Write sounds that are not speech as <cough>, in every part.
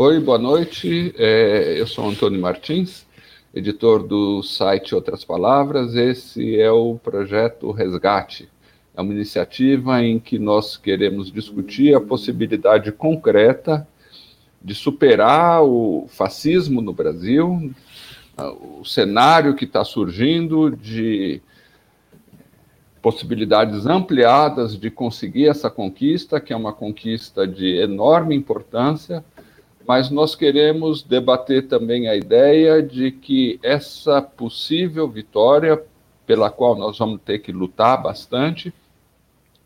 Oi, boa noite. É, eu sou Antônio Martins, editor do site Outras Palavras. Esse é o projeto Resgate. É uma iniciativa em que nós queremos discutir a possibilidade concreta de superar o fascismo no Brasil, o cenário que está surgindo de possibilidades ampliadas de conseguir essa conquista, que é uma conquista de enorme importância, mas nós queremos debater também a ideia de que essa possível vitória, pela qual nós vamos ter que lutar bastante,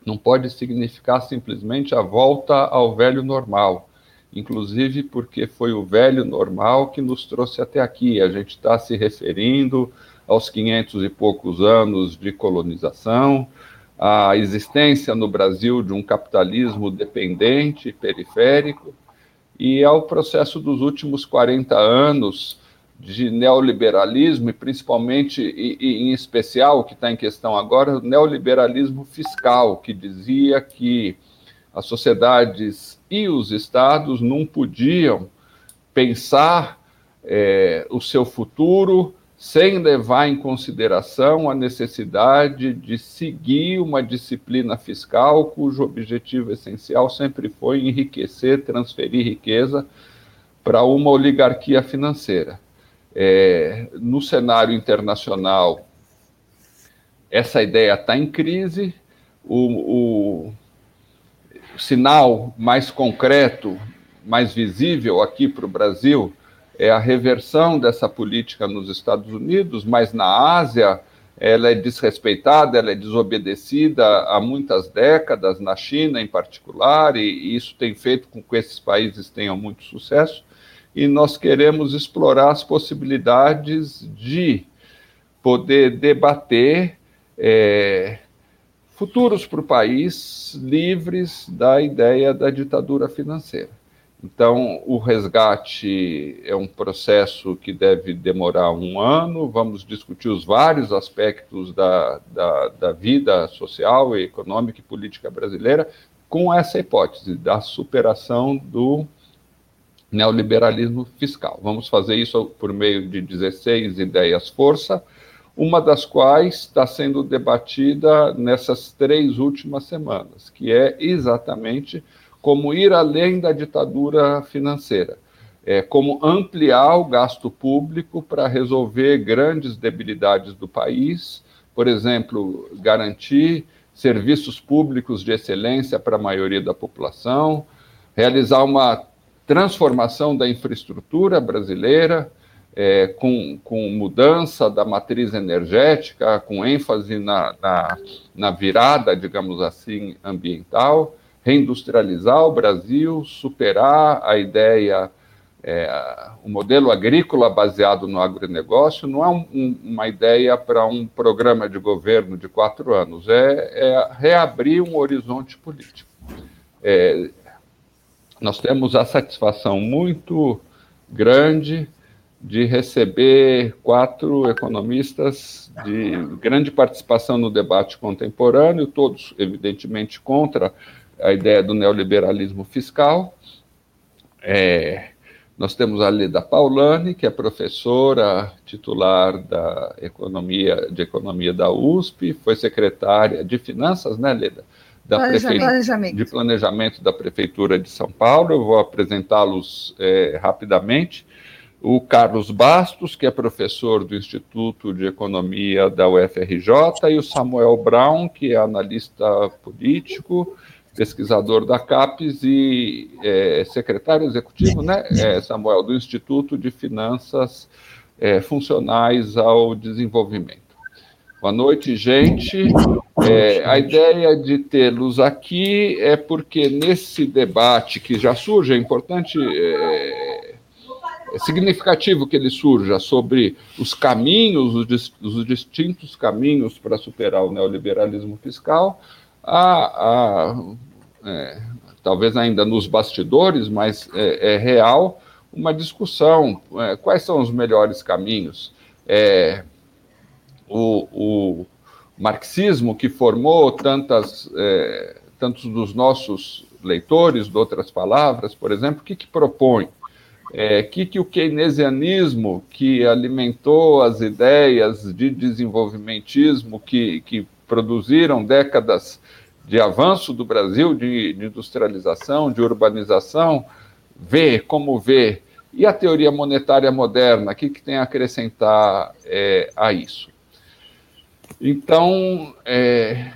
não pode significar simplesmente a volta ao velho normal, inclusive porque foi o velho normal que nos trouxe até aqui. A gente está se referindo aos 500 e poucos anos de colonização, à existência no Brasil de um capitalismo dependente, periférico, e ao processo dos últimos 40 anos de neoliberalismo, e principalmente, e, e em especial, o que está em questão agora, o neoliberalismo fiscal, que dizia que as sociedades e os estados não podiam pensar é, o seu futuro sem levar em consideração a necessidade de seguir uma disciplina fiscal cujo objetivo essencial sempre foi enriquecer, transferir riqueza para uma oligarquia financeira. É, no cenário internacional, essa ideia está em crise, o, o sinal mais concreto, mais visível aqui para o Brasil é a reversão dessa política nos Estados Unidos, mas na Ásia ela é desrespeitada, ela é desobedecida há muitas décadas, na China em particular, e isso tem feito com que esses países tenham muito sucesso. E nós queremos explorar as possibilidades de poder debater é, futuros para o país livres da ideia da ditadura financeira. Então, o resgate é um processo que deve demorar um ano. Vamos discutir os vários aspectos da, da, da, vida social, econômica e política brasileira com essa hipótese da superação do neoliberalismo fiscal. Vamos fazer isso por meio de 16 ideias-força, uma das quais está sendo debatida nessas três últimas semanas, que é exatamente como ir além da ditadura financeira, é, como ampliar o gasto público para resolver grandes debilidades do país, por exemplo, garantir serviços públicos de excelência para a maioria da população, realizar uma transformação da infraestrutura brasileira, é, com, com, mudança da matriz energética, com ênfase na, na, na virada, digamos assim, ambiental, reindustrializar o Brasil, superar a ideia, é, o modelo agrícola baseado no agronegócio, não é um, um, uma ideia para um programa de governo de quatro anos, é, é reabrir um horizonte político. É, nós temos a satisfação muito grande de receber quatro economistas de grande participação no debate contemporâneo, todos, evidentemente, contra a ideia do neoliberalismo fiscal. É, nós temos a Leda Paulani, que é professora titular da economia, de economia da USP, foi secretária de finanças, né, Leda? Da planejamento. de planejamento da prefeitura de São Paulo. Eu vou apresentá-los é, rapidamente. O Carlos Bastos, que é professor do Instituto de Economia da UFRJ, e o Samuel Brown, que é analista político, pesquisador da CAPES e é, secretário executivo, né, é, Samuel, do Instituto de Finanças é, Funcionais ao Desenvolvimento. Boa noite, gente. É, a ideia de tê-los aqui é porque nesse debate que já surge, é importante, é, é significativo que ele surja sobre os caminhos, os, os distintos caminhos para superar o neoliberalismo fiscal, há, há é, talvez ainda nos bastidores, mas é, é real, uma discussão. É, quais são os melhores caminhos? É, o, o, marxismo que formou tantas, tantos dos nossos leitores, de outras palavras, por exemplo, o que, que propõe? é, que, que o keynesianismo, que alimentou as ideias de desenvolvimentismo que, que produziram décadas de avanço do Brasil, de, de industrialização, de urbanização, vê, como vê, e a teoria monetária moderna, o que, que tem a acrescentar é, a isso? Então, é,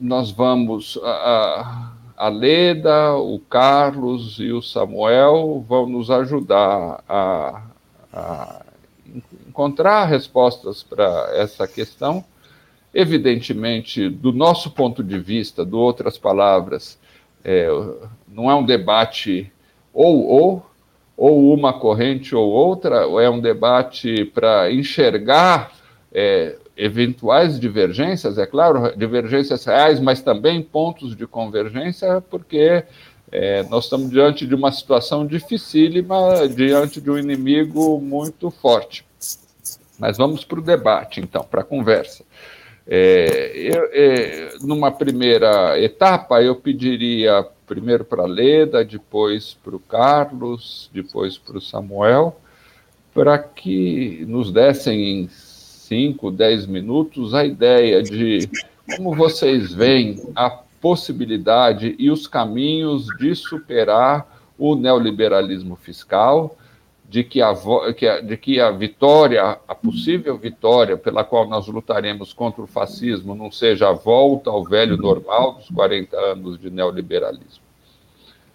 nós vamos. A, a Leda, o Carlos e o Samuel vão nos ajudar a, a encontrar respostas para essa questão. Evidentemente, do nosso ponto de vista, do outras palavras, é, não é um debate ou ou, ou uma corrente ou outra, é um debate para enxergar é, eventuais divergências, é claro, divergências reais, mas também pontos de convergência, porque é, nós estamos diante de uma situação dificílima, diante de um inimigo muito forte. Mas vamos para o debate, então, para a conversa. É, eu, é, numa primeira etapa, eu pediria primeiro para a Leda, depois para o Carlos, depois para o Samuel, para que nos dessem em 5, 10 minutos a ideia de como vocês veem a possibilidade e os caminhos de superar o neoliberalismo fiscal, de que a, de que a vitória, a possível vitória pela qual nós lutaremos contra o fascismo não seja a volta ao velho normal dos 40 anos de neoliberalismo.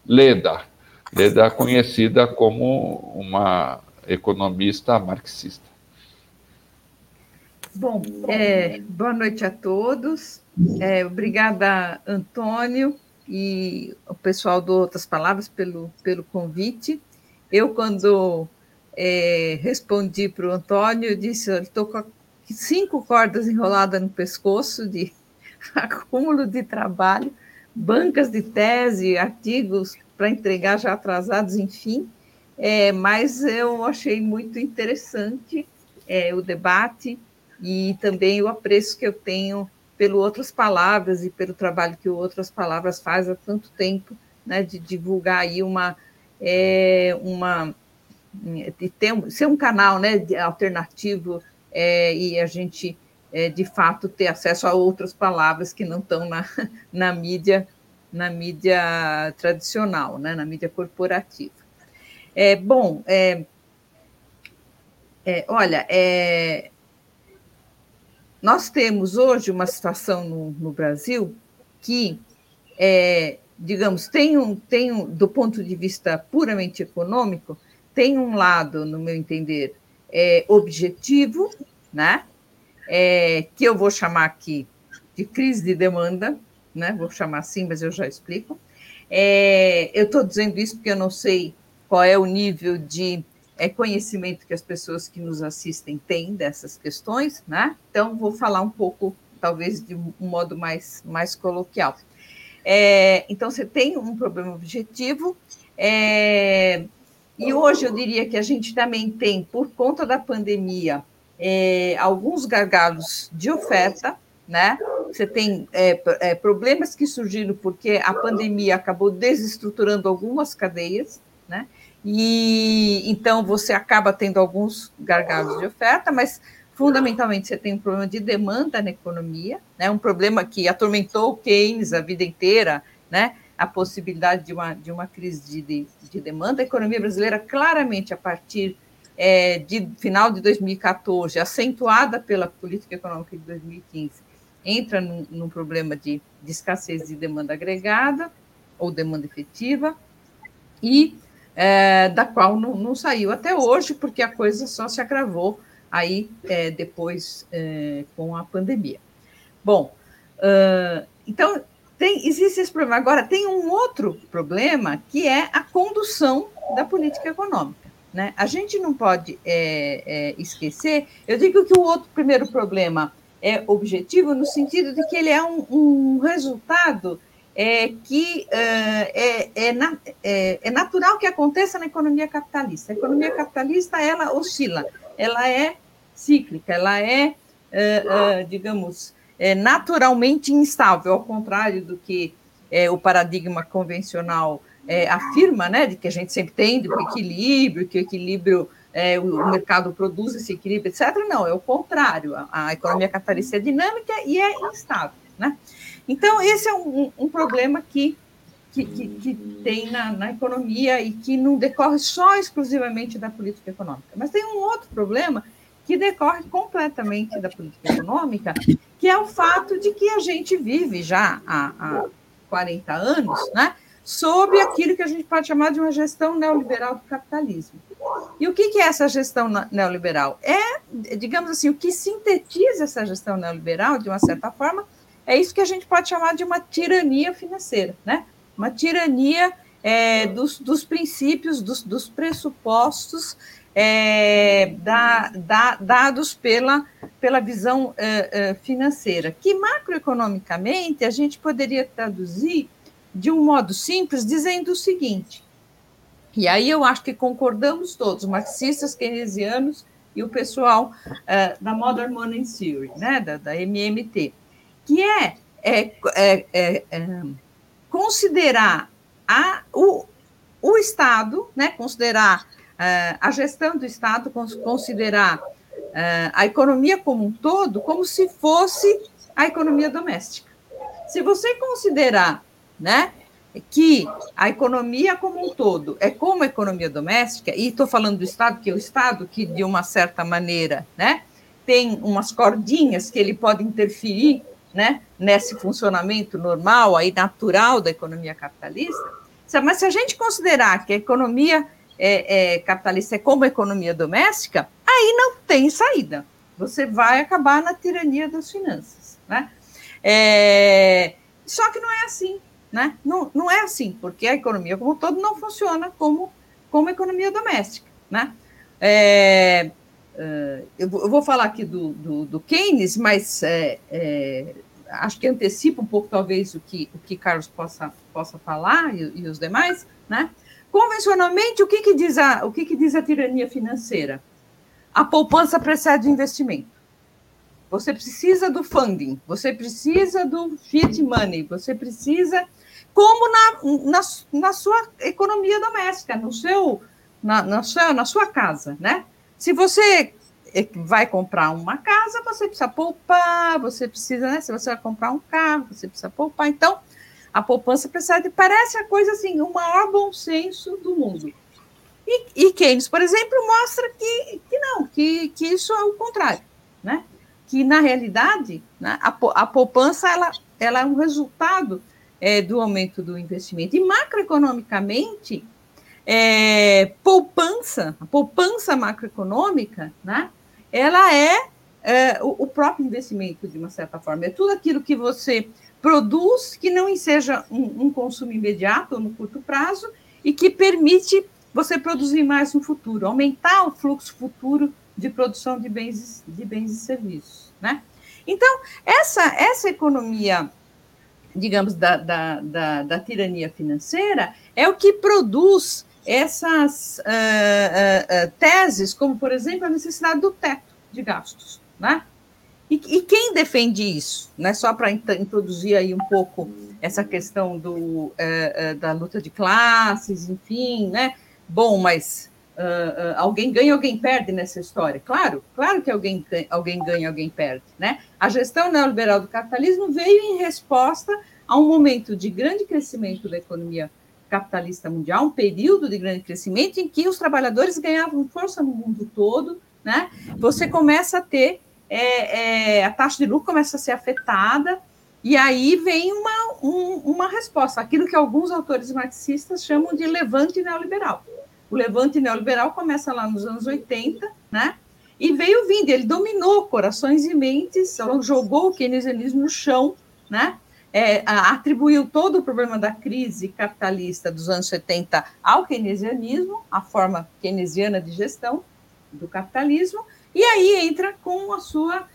Leda, Leda conhecida como uma economista marxista. Bom, é, boa noite a todos. É, obrigada, Antônio, e o pessoal do Outras Palavras pelo, pelo convite. Eu, quando é, respondi para o Antônio, eu disse: estou com cinco cordas enroladas no pescoço de <laughs> acúmulo de trabalho, bancas de tese, artigos para entregar já atrasados, enfim. É, mas eu achei muito interessante é, o debate e também o apreço que eu tenho pelo Outras Palavras e pelo trabalho que o Outras Palavras faz há tanto tempo, né, de divulgar aí uma, é, uma ter, ser um canal né, alternativo é, e a gente, é, de fato, ter acesso a outras palavras que não estão na, <laughs> na mídia na mídia tradicional, né, na mídia corporativa. É, bom, é, é, olha, é, nós temos hoje uma situação no, no Brasil que, é, digamos, tem um, tem um, do ponto de vista puramente econômico, tem um lado, no meu entender, é, objetivo, né? É, que eu vou chamar aqui de crise de demanda, né? Vou chamar assim, mas eu já explico. É, eu estou dizendo isso porque eu não sei qual é o nível de é, conhecimento que as pessoas que nos assistem têm dessas questões, né? Então, vou falar um pouco, talvez de um modo mais, mais coloquial. É, então, você tem um problema objetivo, é, e hoje eu diria que a gente também tem, por conta da pandemia, é, alguns gargalos de oferta, né? Você tem é, é, problemas que surgiram porque a pandemia acabou desestruturando algumas cadeias, né? E então você acaba tendo alguns gargalos de oferta, mas fundamentalmente você tem um problema de demanda na economia, né? Um problema que atormentou o Keynes a vida inteira, né? A possibilidade de uma, de uma crise de, de, de demanda. A economia brasileira, claramente, a partir é, de final de 2014, acentuada pela política econômica de 2015, entra num, num problema de, de escassez de demanda agregada ou demanda efetiva, e é, da qual não, não, saiu até hoje, porque a coisa só se agravou aí é, depois é, com a pandemia. Bom, uh, então tem, existe esse problema. Agora, tem um outro problema que é a condução da política econômica. Né? A gente não pode é, é, esquecer, eu digo que o outro primeiro problema é objetivo no sentido de que ele é um, um resultado é, que é, é, é, é, natural que aconteça na economia capitalista. A economia capitalista, ela oscila, ela é cíclica, ela é, digamos, naturalmente instável, ao contrário do que o paradigma convencional é, afirma, né, de que a gente sempre tem, do equilíbrio, que o equilíbrio, é, o mercado produz esse equilíbrio, etc. Não, é o contrário. A, a economia capitalista é dinâmica e é instável, né? Então, esse é um, um problema que, que, que, que tem na, na, economia e que não decorre só exclusivamente da política econômica. Mas tem um outro problema que decorre completamente da política econômica, que é o fato de que a gente vive já há, há 40 anos, né? Sob aquilo que a gente pode chamar de uma gestão neoliberal do capitalismo. E o que é essa gestão neoliberal? É, digamos assim, o que sintetiza essa gestão neoliberal, de uma certa forma, é isso que a gente pode chamar de uma tirania financeira, né? Uma tirania é, dos, dos, princípios, dos, dos pressupostos é, da, da, dados pela, pela visão é, é, financeira, que macroeconomicamente a gente poderia traduzir de um modo simples dizendo o seguinte, e aí eu acho que concordamos todos, marxistas, keynesianos e o pessoal é, da Modern Money Theory, né, da, da MMT, que é, é, considerar a, o, o Estado, né, considerar uh, a gestão do Estado, considerar uh, a economia como um todo como se fosse a economia doméstica. Se você considerar né, que a economia como um todo é como a economia doméstica, e estou falando do Estado, que é o Estado que, de uma certa maneira, né, tem umas cordinhas que ele pode interferir né, nesse funcionamento normal, aí natural da economia capitalista, mas se a gente considerar que a economia é, é, capitalista é como a economia doméstica, aí não tem saída. Você vai acabar na tirania das finanças. Né? É, só que não é assim. Né? Não, não é assim, porque a economia como um todo não funciona como, como economia doméstica. Né? É, é eu vou falar aqui do, do, do Keynes, mas é, é, acho que antecipa um pouco, talvez, o que, o que Carlos possa, possa falar e, e os demais, né? Convencionalmente, o que, que, diz a, o que, que diz a tirania financeira? A poupança precede o investimento. Você precisa do funding, você precisa do fiat money, você precisa, como na, na, na sua economia doméstica, no seu, na, na, sua, na sua casa, né? Se você vai comprar uma casa, você precisa poupar, você precisa, né? Se você vai comprar um carro, você precisa poupar. Então, a poupança precisa, parece a coisa assim, o maior bom senso do mundo. E, e Keynes, por exemplo, mostra que, que não, que, que isso é o contrário, né? Que na realidade né, a, a poupança ela, ela é um resultado é, do aumento do investimento. E macroeconomicamente, é, poupança, a poupança macroeconômica, né? Ela é, é o, o, próprio investimento, de uma certa forma. É tudo aquilo que você produz que não seja um, um consumo imediato ou no curto prazo e que permite você produzir mais no futuro, aumentar o fluxo futuro de produção de bens, de bens e serviços. Né? Então, essa, essa economia, digamos, da, da, da, da tirania financeira é o que produz essas uh, uh, uh, teses, como, por exemplo, a necessidade do teto de gastos, né? E, e quem defende isso? Né? Só para introduzir aí um pouco essa questão do, da luta de classes, enfim, né? Bom, mas alguém ganha, alguém perde nessa história? Claro, claro que alguém, alguém ganha, alguém perde, né? A gestão neoliberal do capitalismo veio em resposta a um momento de grande crescimento da economia capitalista mundial, um período de grande crescimento em que os trabalhadores ganhavam força no mundo todo, né? Você começa a ter é, é, a taxa de lucro começa a ser afetada e aí vem uma, um, uma resposta, aquilo que alguns autores marxistas chamam de levante neoliberal. O levante neoliberal começa lá nos anos 80, né? E veio vindo, ele dominou corações e mentes, jogou o keynesianismo no chão, né? É, atribuiu todo o problema da crise capitalista dos anos 70 ao keynesianismo, a forma keynesiana de gestão do capitalismo, e aí entra com a sua uh,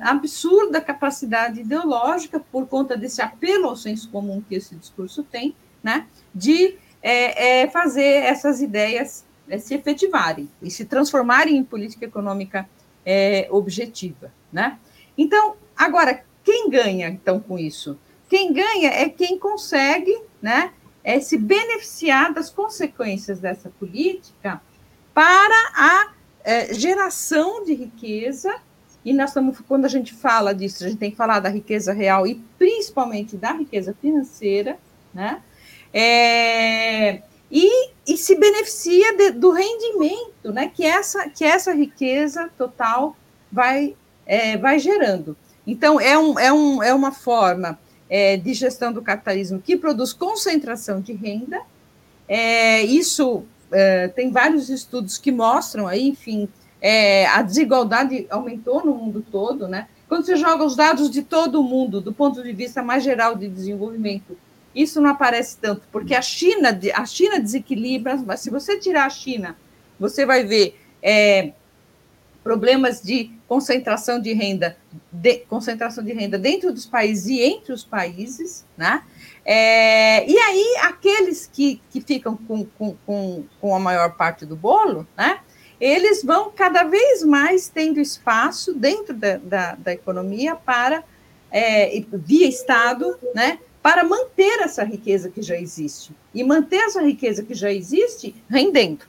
absurda capacidade ideológica, por conta desse apelo ao senso comum que esse discurso tem, né, de é, é, fazer essas ideias é, se efetivarem e se transformarem em política econômica é, objetiva. Né? Então, agora, quem ganha então com isso? Quem ganha é quem consegue né, é se beneficiar das consequências dessa política para a é, geração de riqueza. E nós estamos, quando a gente fala disso, a gente tem que falar da riqueza real e principalmente da riqueza financeira, né? É, e, e, se beneficia de, do rendimento, né? Que essa, que essa riqueza total vai, é, vai gerando. Então, é, um, é, um, é uma forma é, de gestão do capitalismo que produz concentração de renda. É, isso é, tem vários estudos que mostram aí, enfim, é, a desigualdade aumentou no mundo todo, né? Quando você joga os dados de todo o mundo, do ponto de vista mais geral de desenvolvimento, isso não aparece tanto, porque a China, a China desequilibra, mas se você tirar a China, você vai ver é, problemas de concentração de renda, de, concentração de renda dentro dos países e entre os países, né? É, e aí, aqueles que, que ficam com, com, com, a maior parte do bolo, né? Eles vão cada vez mais tendo espaço dentro da, da, da economia para, é, via Estado, né? Para manter essa riqueza que já existe. E manter essa riqueza que já existe rendendo,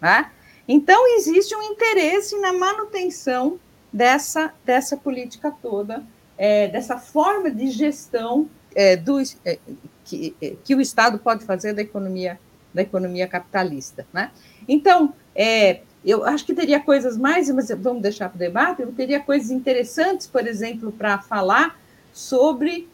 né? Então, existe um interesse na manutenção dessa, dessa política toda, é, dessa forma de gestão é, do, é, que, é, que o Estado pode fazer da economia, da economia capitalista. Né? Então, é, eu acho que teria coisas mais, mas vamos deixar para o debate, eu teria coisas interessantes, por exemplo, para falar sobre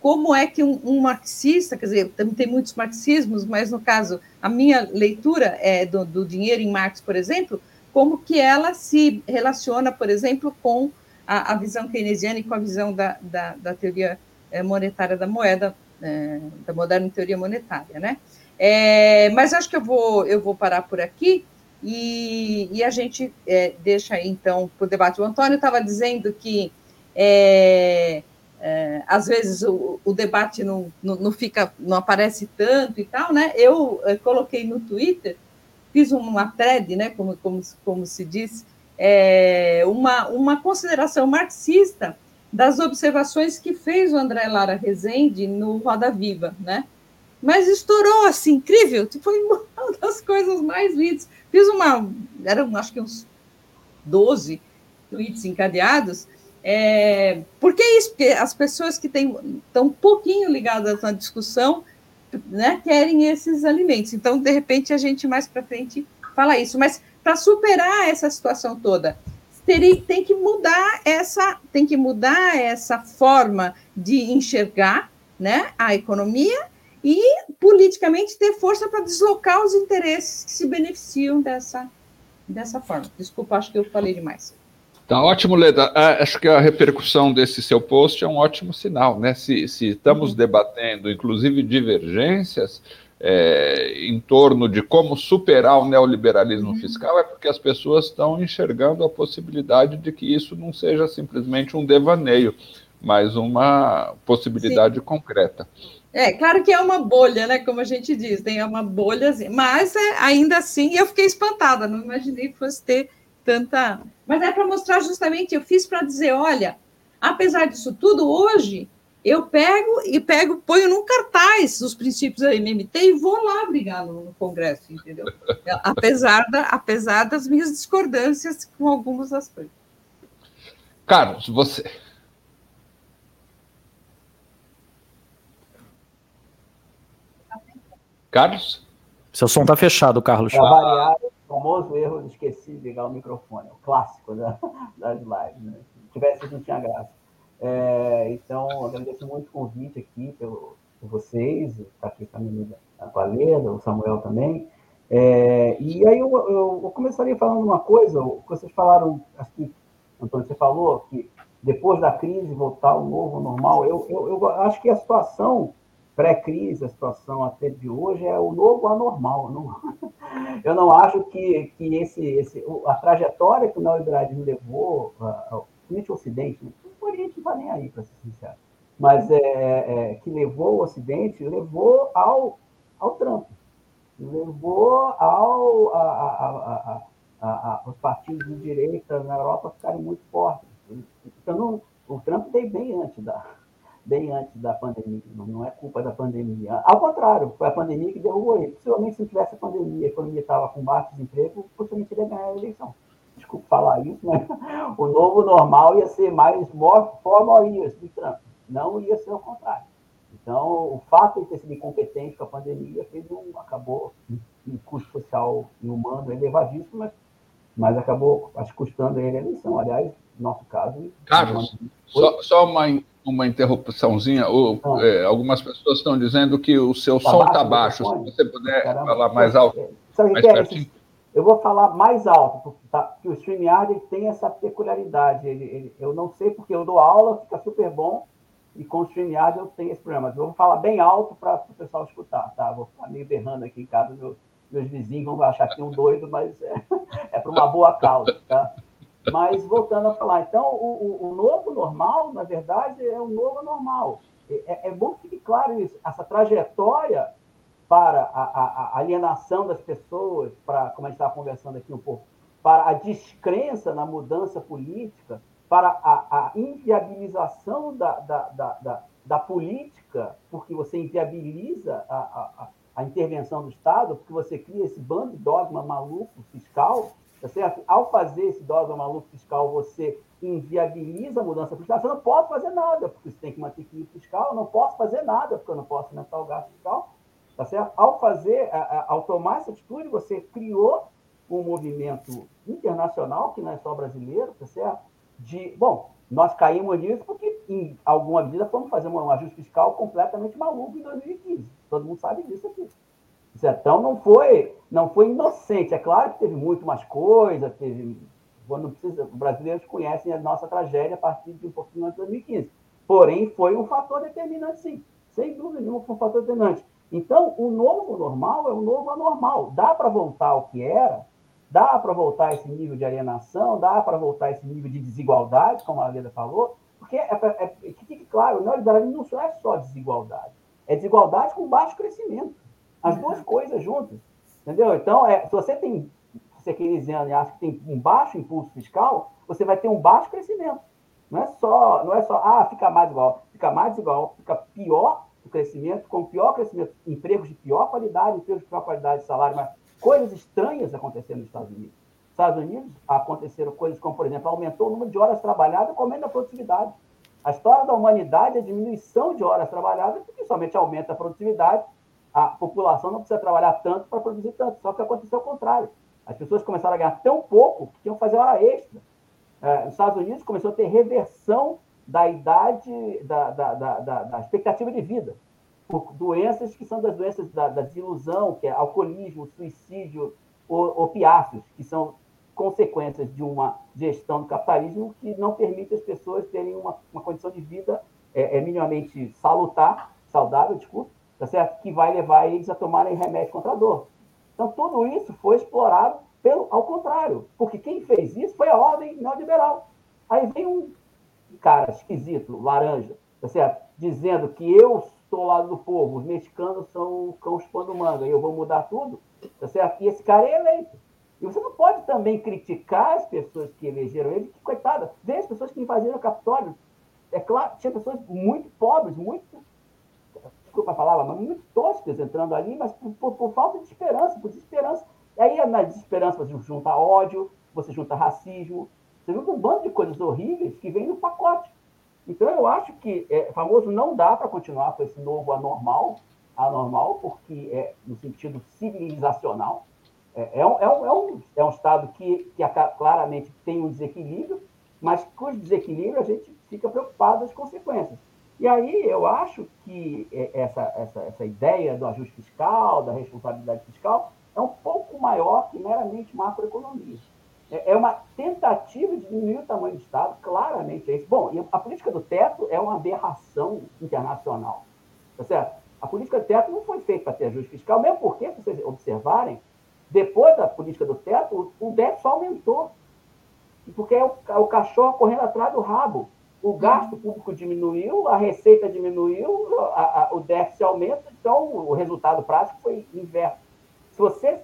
como é que um, um, marxista, quer dizer, tem muitos marxismos, mas no caso, a minha leitura é do, do, dinheiro em Marx, por exemplo, como que ela se relaciona, por exemplo, com a, a visão keynesiana e com a visão da, da, da teoria eh, monetária da moeda, é, da moderna teoria monetária, né? É, mas acho que eu vou, eu vou parar por aqui e, e a gente é, deixa então, para o debate. O Antônio estava dizendo que é, é, às vezes o, o debate não, não, não, fica, não aparece tanto e tal, né? Eu é, coloquei no Twitter, fiz uma thread, né? Como, como, como se diz, é, uma, uma consideração marxista das observações que fez o André Lara Rezende no Roda Viva, né? Mas estourou assim, incrível, foi <laughs> uma das coisas mais lindas. Fiz uma, eram acho que uns 12 tweets encadeados, é, por que isso? Porque as pessoas que estão um pouquinho ligadas na discussão né, querem esses alimentos. Então, de repente, a gente mais para frente fala isso. Mas para superar essa situação toda, tem que mudar essa, tem que mudar essa forma de enxergar né, a economia e politicamente ter força para deslocar os interesses que se beneficiam dessa, dessa forma. Desculpa, acho que eu falei demais. Tá ótimo, Leda. Ah, acho que a repercussão desse seu post é um ótimo sinal, né? Se, se estamos uhum. debatendo, inclusive, divergências é, em torno de como superar o neoliberalismo uhum. fiscal, é porque as pessoas estão enxergando a possibilidade de que isso não seja simplesmente um devaneio, mas uma possibilidade Sim. concreta. É, claro que é uma bolha, né? Como a gente diz, tem uma bolha, mas é, ainda assim eu fiquei espantada, não imaginei que fosse ter tanta. Mas é para mostrar justamente, eu fiz para dizer, olha, apesar disso tudo, hoje eu pego e pego, ponho num cartaz os princípios da MMT e vou lá brigar no, no Congresso, entendeu? <laughs> apesar, da, apesar das minhas discordâncias com algumas das coisas. Carlos, você. Carlos? Seu som está fechado, Carlos. Para variar, famoso erro de esqueci de ligar o microfone, o clássico da, das lives. Né? Se tivesse, não tinha graça. É, então, agradeço muito o convite aqui pelo, por vocês, está aqui com a menina com a Leda, o Samuel também. É, e aí eu, eu, eu, começaria falando uma coisa, vocês falaram, que, Antônio, você falou que depois da crise voltar ao novo normal, eu, eu, eu acho que a situação pré-crise, a situação até de hoje é o novo anormal. Não, <laughs> eu não acho que, que esse, esse, a trajetória que o neoliberalismo levou, principalmente o Ocidente, né? o Oriente não está nem aí, para ser sincero, mas é, é, que levou o Ocidente, levou ao, ao Trump, levou ao, a, a, a, os partidos de direita na Europa ficarem muito fortes. Então, não, o Trump veio bem antes da, bem antes da pandemia, não é culpa da pandemia. Ao contrário, foi a pandemia que derrubou ele. Possivelmente, se não tivesse a pandemia, a economia estava com baixo desemprego, possivelmente ele ia ganhar a eleição. Desculpe falar isso, mas <laughs> o novo normal ia ser mais formal de Trump. Não ia ser o contrário. Então, o fato de ter sido incompetente com a pandemia fez um, acabou um custo social e humano elevadíssimo, mas, mas acabou acho, custando ele a eleição. Aliás, no nosso caso. Carlos, só, só uma, uma interrupçãozinha. O, ah. é, algumas pessoas estão dizendo que o seu tá som está baixo. Se você puder Caramba, falar mais alto. É, sabe mais pertinho. É? Eu vou falar mais alto, porque, tá, porque o StreamYard tem essa peculiaridade. Ele, ele, eu não sei porque eu dou aula, fica super bom, e com o StreamYard eu tenho esse problema. Eu vou falar bem alto para o pessoal escutar, tá? Vou ficar meio berrando aqui em casa, meus, meus vizinhos vão achar que tem um doido, mas é, <laughs> é para uma boa causa, tá? Mas voltando a falar, então o, o, novo normal, na verdade, é o novo normal. É, é, bom que fique claro isso. Essa trajetória para a, a, a alienação das pessoas, para, como a gente estava conversando aqui um pouco, para a descrença na mudança política, para a, a inviabilização da, da, da, da, da política, porque você inviabiliza a, a, a intervenção do Estado, porque você cria esse bando de dogma maluco fiscal, Tá certo? Ao fazer esse dogma maluco fiscal, você inviabiliza a mudança fiscal. Você não pode fazer nada, porque você tem que manter equilíbrio fiscal. Eu não posso fazer nada, porque eu não posso aumentar o gasto fiscal. Tá certo? Ao fazer, ao tomar essa atitude, você criou um movimento internacional, que não é só brasileiro, tá certo? De, bom, nós caímos nisso porque, em alguma medida, fomos fazer um ajuste fiscal completamente maluco em 2015. Todo mundo sabe disso aqui. Então não foi, não foi inocente. É claro que teve muito mais coisa, teve. Não precisa, os brasileiros conhecem a nossa tragédia a partir de um pouquinho antes de 2015. Porém, foi um fator determinante, sim. Sem dúvida nenhuma, foi um fator determinante. Então, o novo normal é o novo anormal. Dá para voltar ao que era, dá para voltar esse nível de alienação, dá para voltar esse nível de desigualdade, como a Leda falou, porque é, é, é, que fique claro, o neoliberalismo não é só desigualdade, é desigualdade com baixo crescimento. As duas coisas juntas. Entendeu? Então, é, se você tem, você keynesiano e acha que tem um baixo impulso fiscal, você vai ter um baixo crescimento. Não é só, não é só, ah, fica mais igual, fica mais desigual, fica pior o crescimento, com pior crescimento, empregos de pior qualidade, empregos de pior qualidade de salário, mas coisas estranhas acontecendo nos Estados Unidos. Nos Estados Unidos aconteceram coisas como, por exemplo, aumentou o número de horas trabalhadas com a produtividade. A história da humanidade é a diminuição de horas trabalhadas, porque somente aumenta a produtividade a população não precisa trabalhar tanto para produzir tanto. Só que aconteceu o contrário. As pessoas começaram a ganhar tão pouco que tinham que fazer hora extra. É, nos Estados Unidos começou a ter reversão da idade, da, da, da, da, expectativa de vida, por doenças que são das doenças da, da desilusão, que é alcoolismo, suicídio, opiáceos, que são consequências de uma gestão do capitalismo que não permite as pessoas terem uma, uma condição de vida é, é minimamente salutar, saudável, desculpa, tá certo? que vai levar eles a tomarem remédio contra a dor. Então, tudo isso foi explorado pelo, ao contrário, porque quem fez isso foi a ordem neoliberal. Aí vem um cara esquisito, laranja, tá certo? dizendo que eu estou ao lado do povo, os mexicanos são cão chupando manga e eu vou mudar tudo, tá certo? E esse cara é eleito. E você não pode também criticar as pessoas que elegeram ele, que, coitada, vê as pessoas que invadiram o Capitólio. É claro, tinha pessoas muito pobres, muito desculpa a palavra, mas muito toscas entrando ali, mas por, por, por falta de esperança, por desesperança. E aí, na desesperança, você junta ódio, você junta racismo, você junta um bando de coisas horríveis que vem no pacote. Então, eu acho que, é, famoso, não dá para continuar com esse novo anormal, anormal, porque é no sentido civilizacional. É, é, um, é, um, é, um, é um Estado que, que claramente tem um desequilíbrio, mas com os desequilíbrios a gente fica preocupado das consequências. E aí eu acho que essa, essa, essa ideia do ajuste fiscal, da responsabilidade fiscal, é um pouco maior que meramente macroeconomia. É, é uma tentativa de diminuir o tamanho do Estado, claramente é isso. Bom, a política do teto é uma aberração internacional, tá certo? A política do teto não foi feita para ter ajuste fiscal, mesmo porque, se vocês observarem, depois da política do teto, o déficit aumentou. Porque é é o cachorro correndo atrás do rabo o gasto público diminuiu, a receita diminuiu, a, a, o déficit aumenta, então o resultado prático foi inverso. Se você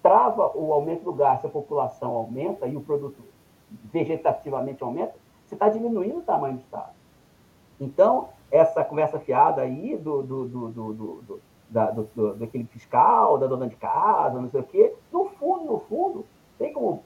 trava o aumento do gasto, a população aumenta e o produto vegetativamente aumenta, você está diminuindo o tamanho do Estado. Então, essa conversa fiada aí do, do, do, do, da, do, do, daquele fiscal, da dona de casa, não sei o quê, no fundo, no fundo, tem como,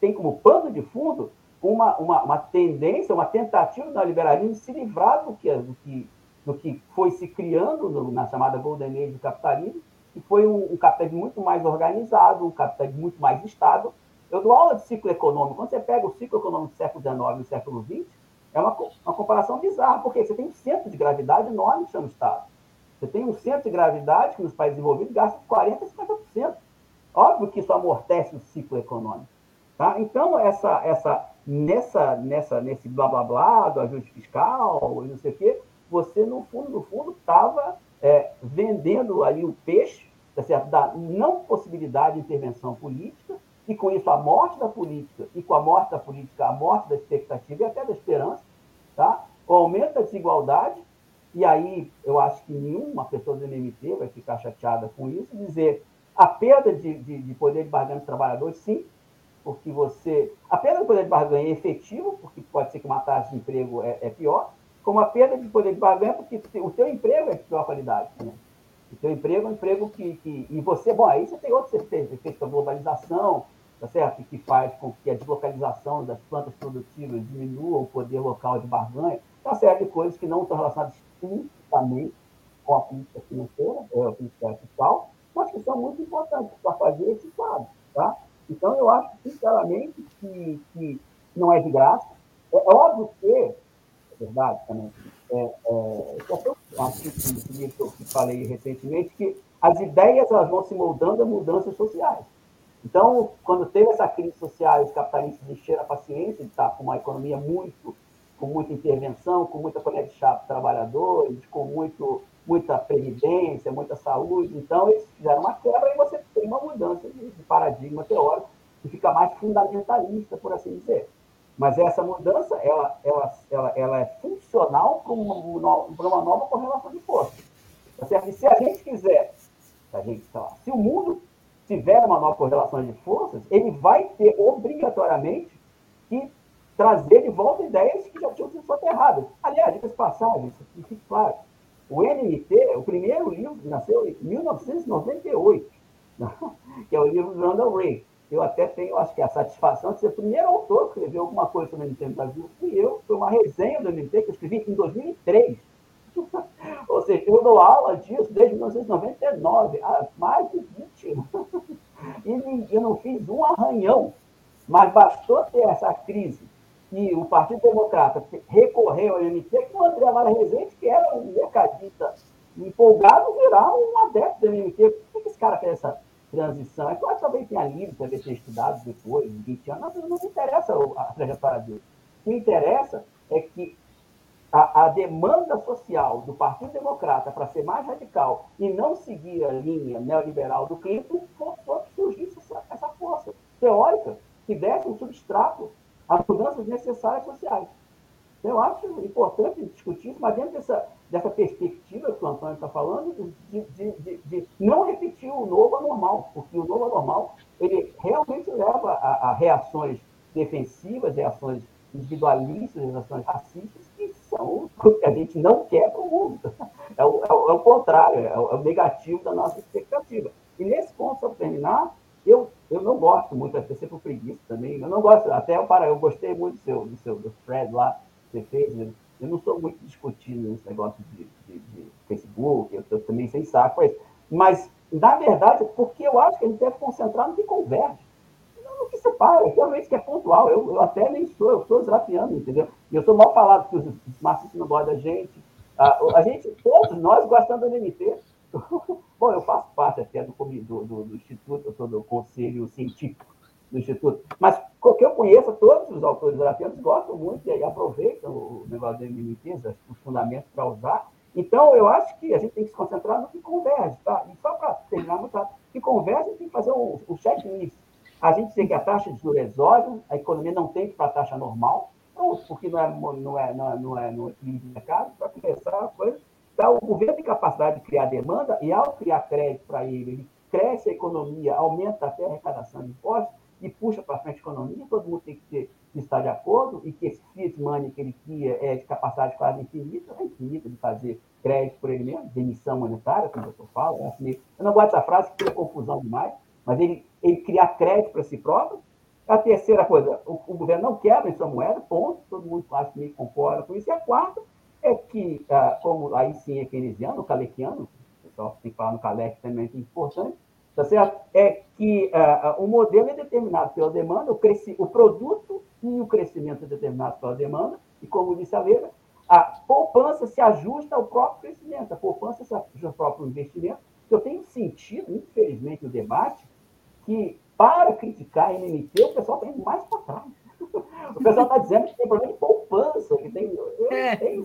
tem como pano de fundo uma, uma, uma tendência, uma tentativa do neoliberalismo de se livrar do que, do que, do que foi se criando no, na chamada Golden Age do capitalismo, que foi um, um capitalismo muito mais organizado, um capitalismo muito mais estável. Eu dou aula de ciclo econômico. Quando você pega o ciclo econômico do século XIX e do século XX, é uma, uma comparação bizarra, porque você tem um centro de gravidade enorme que chama Estado. Você tem um centro de gravidade que nos países desenvolvidos gasta 40% a 50%. Óbvio que isso amortece o ciclo econômico. Tá? Então, essa, essa, nessa, nessa, nesse blá blá blá do ajuste fiscal, não sei o quê, você, no fundo, no fundo, estava é, vendendo ali o peixe, tá certo? da não possibilidade de intervenção política, e com isso a morte da política, e com a morte da política, a morte da expectativa e até da esperança, tá? o aumento da desigualdade, e aí eu acho que nenhuma pessoa do MMT vai ficar chateada com isso, dizer a perda de, de, de poder de barganha dos trabalhadores, sim, porque você. A perda de poder de barganha é efetivo, porque pode ser que uma taxa de emprego é, é pior, como a perda de poder de barganha, porque o teu emprego é de pior qualidade. Né? O teu emprego é um emprego que, que. E você, bom, aí você tem outros efeitos, efeitos da globalização, tá certo? que faz com que a deslocalização das plantas produtivas diminua o poder local de barganha, uma série de coisas que não estão relacionadas explicitamente com a política financeira, ou a política fiscal, mas que são muito importantes para fazer esse quadro. Tá? Então, eu acho, sinceramente, que, que não é de graça. É, é óbvio que, é verdade também, é, é, que falei recentemente, que as ideias elas vão se moldando a mudanças sociais. Então, quando teve essa crise social, os capitalistas encheram a paciência de estar com uma economia muito, com muita intervenção, com muita colher de chá para trabalhadores, com muito, muita previdência, muita saúde. Então, eles fizeram uma quebra e você tem uma mudança de, paradigma teórico que fica mais fundamentalista, por assim dizer. Mas essa mudança, ela, ela, ela, ela é funcional para uma, para uma nova correlação de força. Tá se a gente quiser, se, a gente, lá, se o mundo tiver uma nova correlação de forças, ele vai ter obrigatoriamente que trazer de volta ideias que já tinham sido soterradas. Aliás, dicas passagens, isso aqui claro. O NMT, o primeiro livro, nasceu em 1998, que é o livro do Randall Ray. Eu até tenho, acho que, a satisfação de ser o primeiro autor que escreveu alguma coisa sobre o NMT no Brasil. Eu, foi uma resenha do NMT que eu escrevi em 2003. <laughs> Ou seja, eu dou aula disso desde 1999, há mais de 20 anos. <laughs> E eu não fiz um arranhão, mas bastou ter essa crise e o Partido Democrata recorreu ao MT, que o André Lara Rezende, que era um mercadista empolgado, virar um adepto do MT. Por que esse cara fez transição? É claro que talvez tenha lido, deve ter estudado depois, de 20 anos, mas não interessa a trajetória dele. O que interessa é que a, a, demanda social do Partido Democrata para ser mais radical e não seguir a linha neoliberal do Clinton forçou que surgisse essa, essa força teórica que desse um substrato as mudanças necessárias sociais. Eu acho importante discutir isso, mas dentro dessa, dessa perspectiva que o Antônio está falando, de, de, de, de, não repetir o novo anormal, porque o novo anormal ele realmente leva a, a reações defensivas, reações individualistas, reações racistas, que são o que a gente não quer para o mundo. É o, é o, é o contrário, é o, é o negativo da nossa expectativa. E nesse ponto, para terminar, eu, eu não gosto muito, até ser por preguiça também. Eu não gosto, até eu, para, eu gostei muito do seu, do seu do thread lá você fez. Né? Eu não sou muito discutindo nesse negócio de, de, de Facebook, eu estou também sem saco com isso. Mas, na verdade, porque eu acho que a gente deve concentrar no que converge. Não no que separa, realmente que é pontual. Eu, eu até nem sou, eu sou desafiando, entendeu? E eu sou mal falado que os marxistas não gostam da gente. A, a gente, todos nós gostamos do MT. <laughs> Bom, eu faço parte até do, do, do, do Instituto, eu sou do Conselho Científico do Instituto, mas que eu conheço, todos os autores europeus gostam muito e aproveitam o negócio do MMT, os fundamentos para usar. Então, eu acho que a gente tem que se concentrar no que converge. Tá? E só para terminar muito rápido, que converge, tem que fazer o, o checklist. A gente tem que a taxa de juros é a economia não tem que ir para a taxa normal, porque não é, não é, não é, não é, não é de mercado, para começar a coisa então, o governo tem capacidade de criar demanda e, ao criar crédito para ele, ele cresce a economia, aumenta até a arrecadação de impostos, e puxa para frente a economia, todo mundo tem que, ter, estar de acordo, e que esse fiat money que ele cria é de capacidade quase infinita, é infinita de fazer crédito por ele mesmo, de emissão monetária, como o doutor fala. É assim, eu não gosto dessa frase, que cria confusão demais, mas ele, ele criar crédito para si próprio. A terceira coisa, o, o, governo não quebra em sua moeda, ponto, todo mundo que meio concorda com isso. E a quarta é que, ah, como aí sim é keynesiano, kalekiano, o pessoal tem que falar no Kalec também, é importante, tá certo? É que uh, o modelo é determinado pela demanda, o, cresci, o produto e o crescimento é determinado pela demanda, e como disse a Leila, a poupança se ajusta ao próprio crescimento, a poupança se ajusta ao próprio investimento. Eu tenho sentido, infelizmente, o debate que, para criticar a MMT, o pessoal está indo mais para trás. <laughs> O pessoal está dizendo que tem problema de poupança, que tem. É, tenho,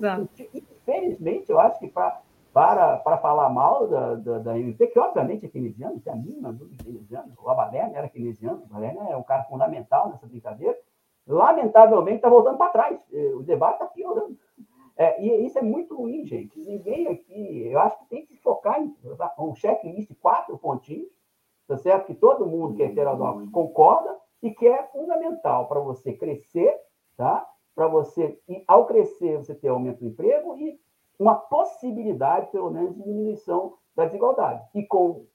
infelizmente, eu acho que para para, para falar mal da, da, da MP, que obviamente é keynesiano, tem a mínima dúvida keynesiano, o Abalerno era keynesiano, o Abalerno é um cara fundamental nessa brincadeira, lamentavelmente está voltando para trás, o debate está piorando. É, e isso é muito ruim, gente. Ninguém aqui, eu acho que tem que focar em um checklist quatro pontinhos, tá certo? Que todo mundo que é heterodoxo concorda e que é fundamental para você crescer, tá? Para você, e ao crescer, você ter aumento do emprego e uma possibilidade, pelo menos, de diminuição da desigualdade. E com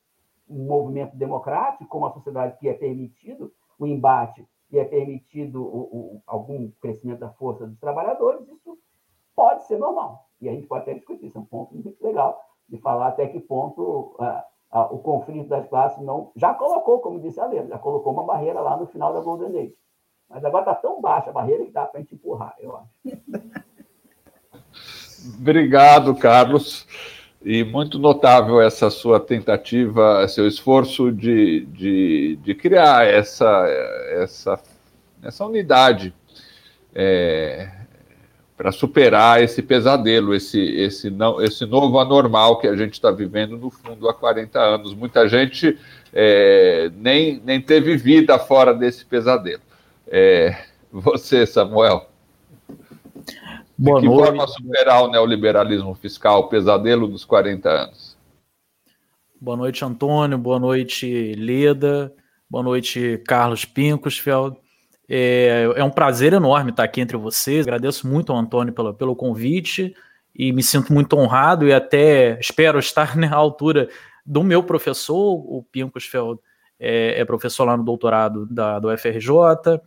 um movimento democrático, com uma sociedade que é permitido o embate e é permitido o, o, algum crescimento da força dos trabalhadores, isso pode ser normal. E a gente pode até discutir, isso é um ponto muito legal, de falar até que ponto ah, o conflito das classes não. Já colocou, como disse a Lena, já colocou uma barreira lá no final da Golden Age. Mas agora está tão baixa a barreira que dá para a gente empurrar, eu acho. <laughs> Obrigado, Carlos. E muito notável essa sua tentativa, seu esforço de, de, de criar essa, essa, essa unidade é, para superar esse pesadelo, esse, esse, não, esse novo anormal que a gente está vivendo, no fundo, há 40 anos. Muita gente é, nem, nem teve vida fora desse pesadelo. É, você, Samuel. Boa de que noite. forma superar o neoliberalismo fiscal, o pesadelo dos 40 anos? Boa noite, Antônio. Boa noite, Leda. Boa noite, Carlos Pincosfeld. É, é, um prazer enorme estar aqui entre vocês. Agradeço muito ao Antônio pelo, pelo convite e me sinto muito honrado e até espero estar na altura do meu professor, o Pincosfeld é, é professor lá no doutorado da, do FRJ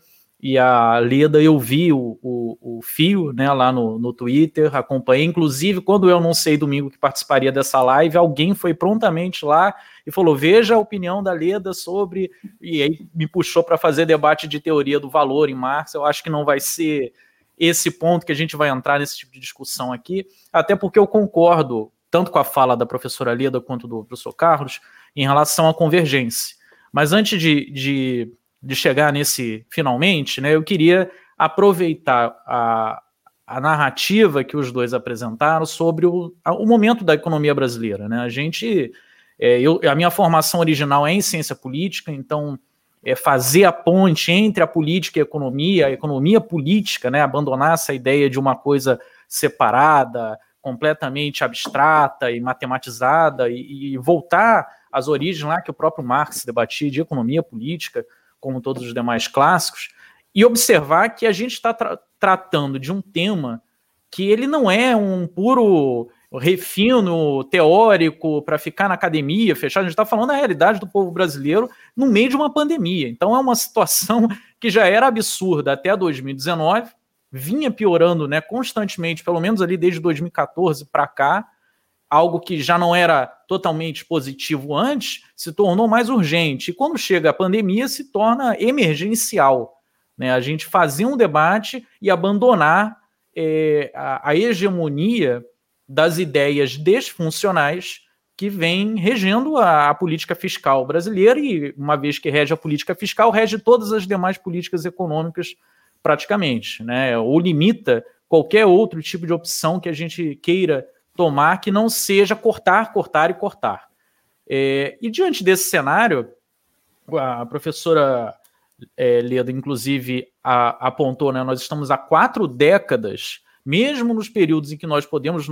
e a Leda, eu vi o, o, o fio né, lá no, no Twitter, acompanhei. Inclusive, quando eu não sei domingo que participaria dessa live, alguém foi prontamente lá e falou: veja a opinião da Leda sobre. E aí me puxou para fazer debate de teoria do valor em Marx. Eu acho que não vai ser esse ponto que a gente vai entrar nesse tipo de discussão aqui, até porque eu concordo tanto com a fala da professora Leda quanto do professor Carlos em relação à convergência. Mas antes de, de de chegar nesse finalmente, né, eu queria aproveitar a, a narrativa que os dois apresentaram sobre o, o momento da economia brasileira. Né? A gente, é, eu, a minha formação original é em ciência política, então é fazer a ponte entre a política e a economia, a economia política, né, abandonar essa ideia de uma coisa separada, completamente abstrata e matematizada, e, e voltar às origens lá que o próprio Marx debatia de economia política, como todos os demais clássicos, e observar que a gente está tra tratando de um tema que ele não é um puro refino teórico para ficar na academia fechado, a gente está falando da realidade do povo brasileiro no meio de uma pandemia. Então é uma situação <laughs> que já era absurda até 2019, vinha piorando né, constantemente, pelo menos ali desde 2014 para cá, algo que já não era totalmente positivo antes, se tornou mais urgente. E quando chega a pandemia, se torna emergencial. Né? A gente fazer um debate e abandonar é, a, a hegemonia das ideias desfuncionais que vem regendo a, a, política fiscal brasileira e, uma vez que rege a política fiscal, rege todas as demais políticas econômicas praticamente, né? Ou limita qualquer outro tipo de opção que a gente queira tomar que não seja cortar, cortar e cortar. É, e diante desse cenário, a professora é, Leda, inclusive, a, apontou, né, nós estamos há quatro décadas, mesmo nos períodos em que nós podemos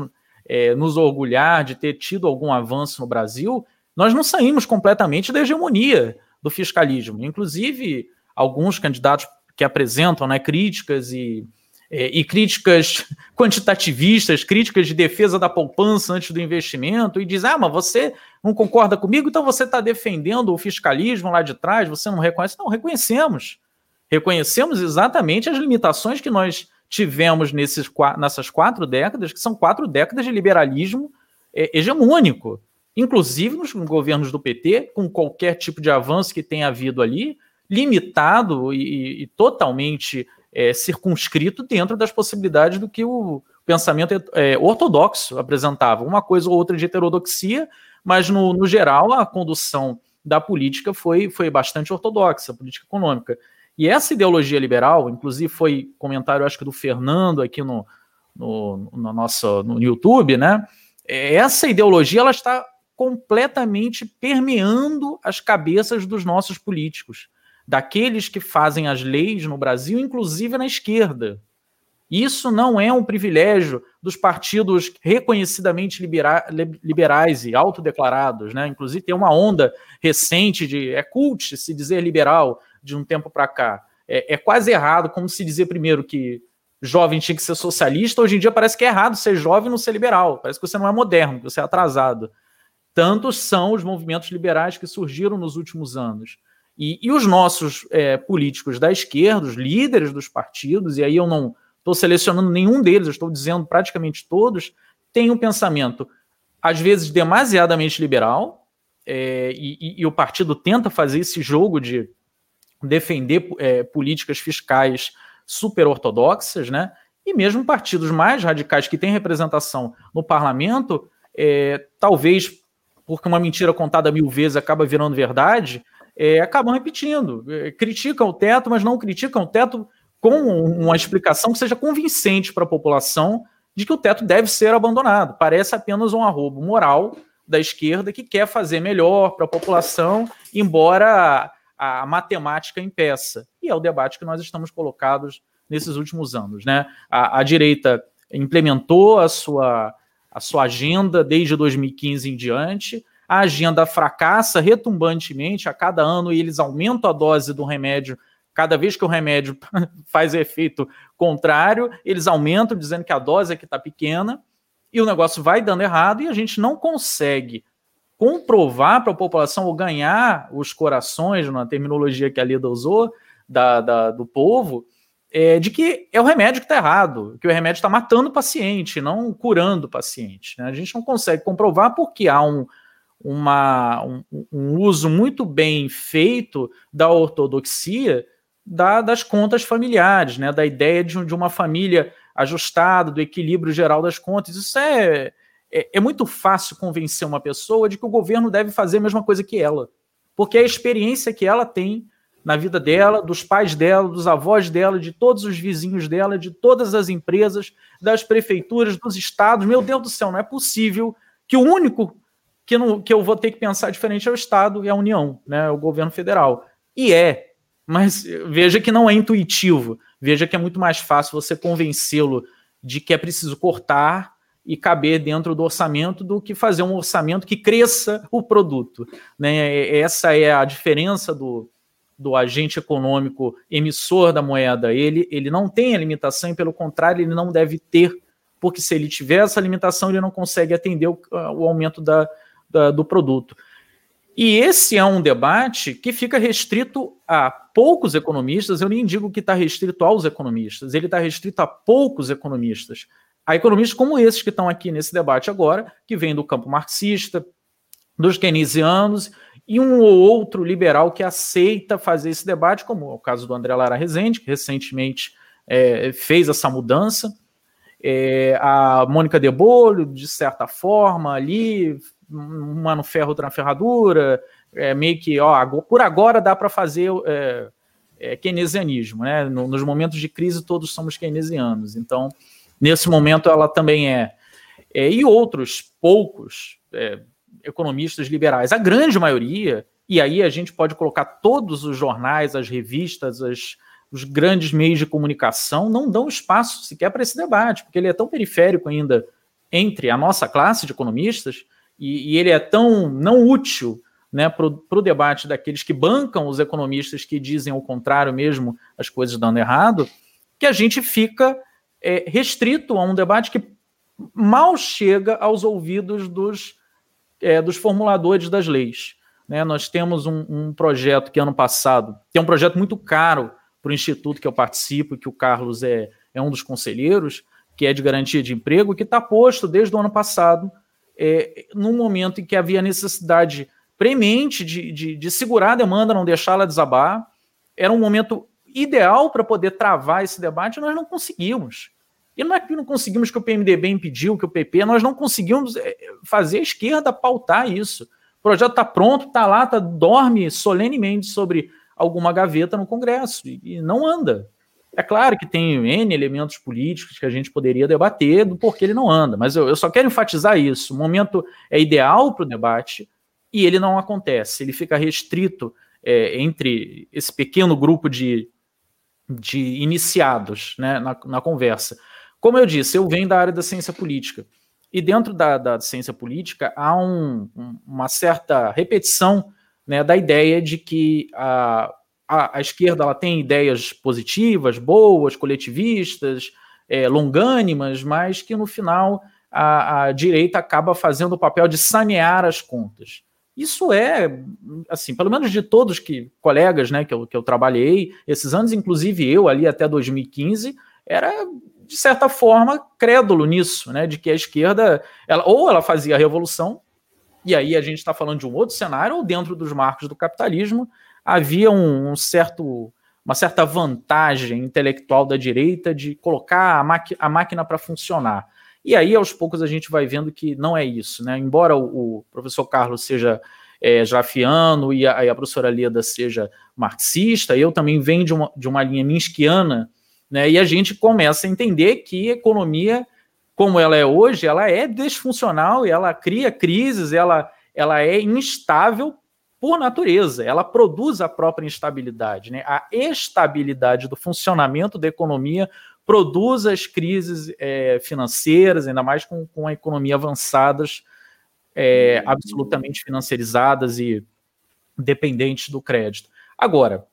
é, nos orgulhar de ter tido algum avanço no Brasil, nós não saímos completamente da hegemonia do fiscalismo. Inclusive, alguns candidatos que apresentam né, críticas e, é, e críticas <laughs> quantitativistas, críticas de defesa da poupança antes do investimento, e diz: ah, mas você não concorda comigo, então você está defendendo o fiscalismo lá de trás, você não reconhece. Não, reconhecemos. Reconhecemos exatamente as limitações que nós tivemos nesses, nessas quatro décadas, que são quatro décadas de liberalismo é, hegemônico. Inclusive nos governos do PT, com qualquer tipo de avanço que tenha havido ali, limitado e, e totalmente é, circunscrito dentro das possibilidades do que o pensamento é, ortodoxo apresentava. Uma coisa ou outra de heterodoxia, mas no, no geral a condução da política foi, foi bastante ortodoxa, a política econômica. E essa ideologia liberal, inclusive foi comentário, acho que do Fernando aqui no, no, no nosso no YouTube, né? Essa ideologia ela está completamente permeando as cabeças dos nossos políticos daqueles que fazem as leis no Brasil, inclusive na esquerda. Isso não é um privilégio dos partidos reconhecidamente libera liberais e autodeclarados, né? Inclusive tem uma onda recente de é cult se dizer liberal de um tempo para cá. É, é, quase errado, como se dizer primeiro que jovem tinha que ser socialista. Hoje em dia parece que é errado ser jovem e não ser liberal. Parece que você não é moderno, que você é atrasado. Tantos são os movimentos liberais que surgiram nos últimos anos. E, e os nossos é, políticos da esquerda, os líderes dos partidos, e aí eu não estou selecionando nenhum deles, eu estou dizendo praticamente todos, têm um pensamento, às vezes, demasiadamente liberal, é, e, e, o partido tenta fazer esse jogo de defender é, políticas fiscais super ortodoxas, né? E mesmo partidos mais radicais que têm representação no parlamento, é, talvez porque uma mentira contada mil vezes acaba virando verdade, é, acabam repetindo. É, criticam o teto, mas não criticam o teto com uma explicação que seja convincente para a população de que o teto deve ser abandonado. Parece apenas um arrobo moral da esquerda que quer fazer melhor para a população, embora a, a, matemática impeça. E é o debate que nós estamos colocados nesses últimos anos. Né? A, a direita implementou a sua, a sua agenda desde 2015 em diante, a agenda fracassa retumbantemente a cada ano e eles aumentam a dose do remédio. Cada vez que o remédio <laughs> faz efeito contrário, eles aumentam, dizendo que a dose é que está pequena, e o negócio vai dando errado, e a gente não consegue comprovar para a população ou ganhar os corações, na terminologia que a Lida usou, da, da do povo, é, de que é o remédio que está errado, que o remédio está matando o paciente, não curando o paciente. Né? A gente não consegue comprovar porque há um, uma, um, um, uso muito bem feito da ortodoxia da, das contas familiares, né, da ideia de, de, uma família ajustada, do equilíbrio geral das contas. Isso é, é, é muito fácil convencer uma pessoa de que o governo deve fazer a mesma coisa que ela, porque é a experiência que ela tem na vida dela, dos pais dela, dos avós dela, de todos os vizinhos dela, de todas as empresas, das prefeituras, dos estados. Meu Deus do céu, não é possível que o único que, não, que eu vou ter que pensar diferente é o Estado e a União, né, o governo federal. E é, mas veja que não é intuitivo, veja que é muito mais fácil você convencê-lo de que é preciso cortar e caber dentro do orçamento do que fazer um orçamento que cresça o produto. Né? Essa é a diferença do, do agente econômico emissor da moeda. Ele, ele não tem a limitação e, pelo contrário, ele não deve ter, porque se ele tiver essa limitação, ele não consegue atender o, o aumento da, da, do produto. E esse é um debate que fica restrito a poucos economistas, eu nem digo que está restrito aos economistas, ele está restrito a poucos economistas. A economistas como esses que estão aqui nesse debate agora, que vêm do campo marxista, dos keynesianos, e um ou outro liberal que aceita fazer esse debate, como é o caso do André Lara Rezende, que recentemente é, fez essa mudança. É, a Mônica de Bolho, de certa forma, ali uma no ferro, outra na ferradura, é, meio que, ó, por agora dá para fazer é, é, keynesianismo, né? nos momentos de crise todos somos keynesianos, então nesse momento ela também é. é e outros poucos é, economistas liberais, a grande maioria, e aí a gente pode colocar todos os jornais, as revistas, as, os grandes meios de comunicação, não dão espaço sequer para esse debate, porque ele é tão periférico ainda entre a nossa classe de economistas e, e ele é tão não útil né, para o debate daqueles que bancam os economistas que dizem o contrário mesmo, as coisas dando errado, que a gente fica é, restrito a um debate que mal chega aos ouvidos dos, é, dos formuladores das leis. Né? Nós temos um, um, projeto que ano passado, que é um projeto muito caro para o instituto que eu participo, que o Carlos é, é um dos conselheiros, que é de garantia de emprego, que está posto desde o ano passado, é, num momento em que havia necessidade premente de, de, de segurar a demanda, não deixá-la desabar. Era um momento ideal para poder travar esse debate, nós não conseguimos. E não é que não conseguimos que o PMDB impediu, que o PP, nós não conseguimos é, fazer a esquerda pautar isso. O projeto está pronto, está lá, tá, dorme solenemente sobre alguma gaveta no Congresso e, e não anda. É claro que tem N elementos políticos que a gente poderia debater do porquê ele não anda, mas eu, eu só quero enfatizar isso. O momento é ideal para o debate e ele não acontece. Ele fica restrito é, entre esse pequeno grupo de, de iniciados né, na, na, conversa. Como eu disse, eu venho da área da ciência política. E dentro da, da ciência política há um, uma certa repetição né, da ideia de que a, a, a, esquerda ela tem ideias positivas, boas, coletivistas, é, longânimas, mas que no final a, a, direita acaba fazendo o papel de sanear as contas. Isso é, assim, pelo menos de todos que colegas né, que, eu, que eu trabalhei, esses anos, inclusive eu ali até 2015, era de certa forma crédulo nisso, né, de que a esquerda, ela, ou ela fazia a revolução, e aí a gente está falando de um outro cenário, ou dentro dos marcos do capitalismo, havia um, um certo, uma certa vantagem intelectual da direita de colocar a, a máquina para funcionar. E aí, aos poucos, a gente vai vendo que não é isso. Né? Embora o, o professor Carlos seja é, jafiano e a, e a, professora Leda seja marxista, eu também venho de uma, de uma linha minskiana, né? e a gente começa a entender que economia, como ela é hoje, ela é desfuncional e ela cria crises, ela, ela é instável por natureza, ela produz a própria instabilidade. Né? A estabilidade do funcionamento da economia produz as crises é, financeiras, ainda mais com, com a economia avançadas, é, absolutamente financiarizadas e dependentes do crédito. Agora,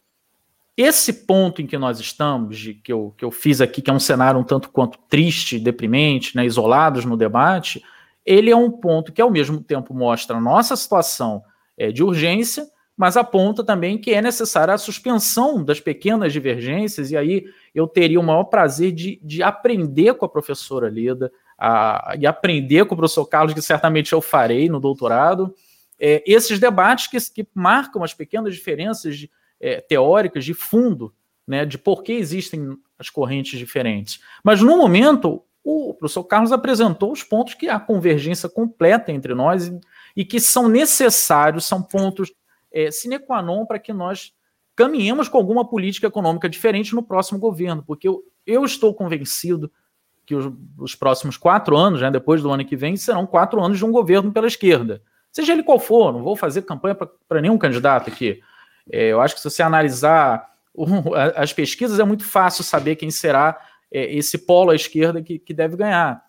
esse ponto em que nós estamos, de, que, eu, que eu fiz aqui, que é um cenário um tanto quanto triste, deprimente, né, isolados no debate, ele é um ponto que ao mesmo tempo mostra a nossa situação é, de urgência, mas aponta também que é necessária a suspensão das pequenas divergências, e aí eu teria o maior prazer de, de aprender com a professora Leda, a, e aprender com o professor Carlos, que certamente eu farei no doutorado, é, esses debates que, que, marcam as pequenas diferenças de, é, teóricas de fundo, né, de por que existem as correntes diferentes. Mas no momento, o professor Carlos apresentou os pontos que há convergência completa entre nós e, e que são necessários, são pontos é, sine qua non para que nós caminhemos com alguma política econômica diferente no próximo governo, porque eu, eu estou convencido que os, os, próximos quatro anos, né, depois do ano que vem, serão quatro anos de um governo pela esquerda. Seja ele qual for, não vou fazer campanha para nenhum candidato aqui. É, eu acho que se você analisar um, as pesquisas, é muito fácil saber quem será é, esse polo à esquerda que, que deve ganhar.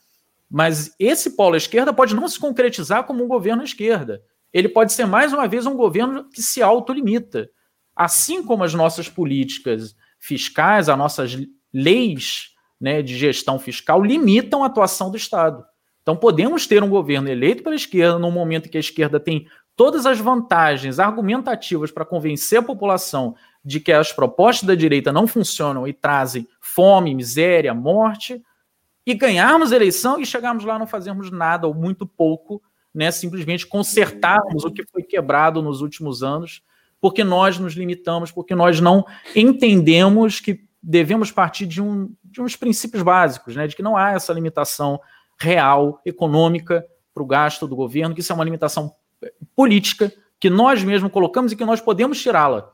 Mas esse polo à esquerda pode não se concretizar como um governo à esquerda. Ele pode ser, mais uma vez, um governo que se autolimita. Assim como as nossas políticas fiscais, as nossas leis né, de gestão fiscal limitam a atuação do Estado. Então, podemos ter um governo eleito pela esquerda num momento em que a esquerda tem todas as vantagens argumentativas para convencer a população de que as propostas da direita não funcionam e trazem fome, miséria, morte, e ganharmos a eleição e chegarmos lá não fazermos nada ou muito pouco, né, simplesmente consertarmos o que foi quebrado nos últimos anos, porque nós nos limitamos, porque nós não entendemos que devemos partir de, um, de uns princípios básicos, né, de que não há essa limitação real, econômica, para o gasto do governo, que isso é uma limitação política que nós mesmos colocamos e que nós podemos tirá-la.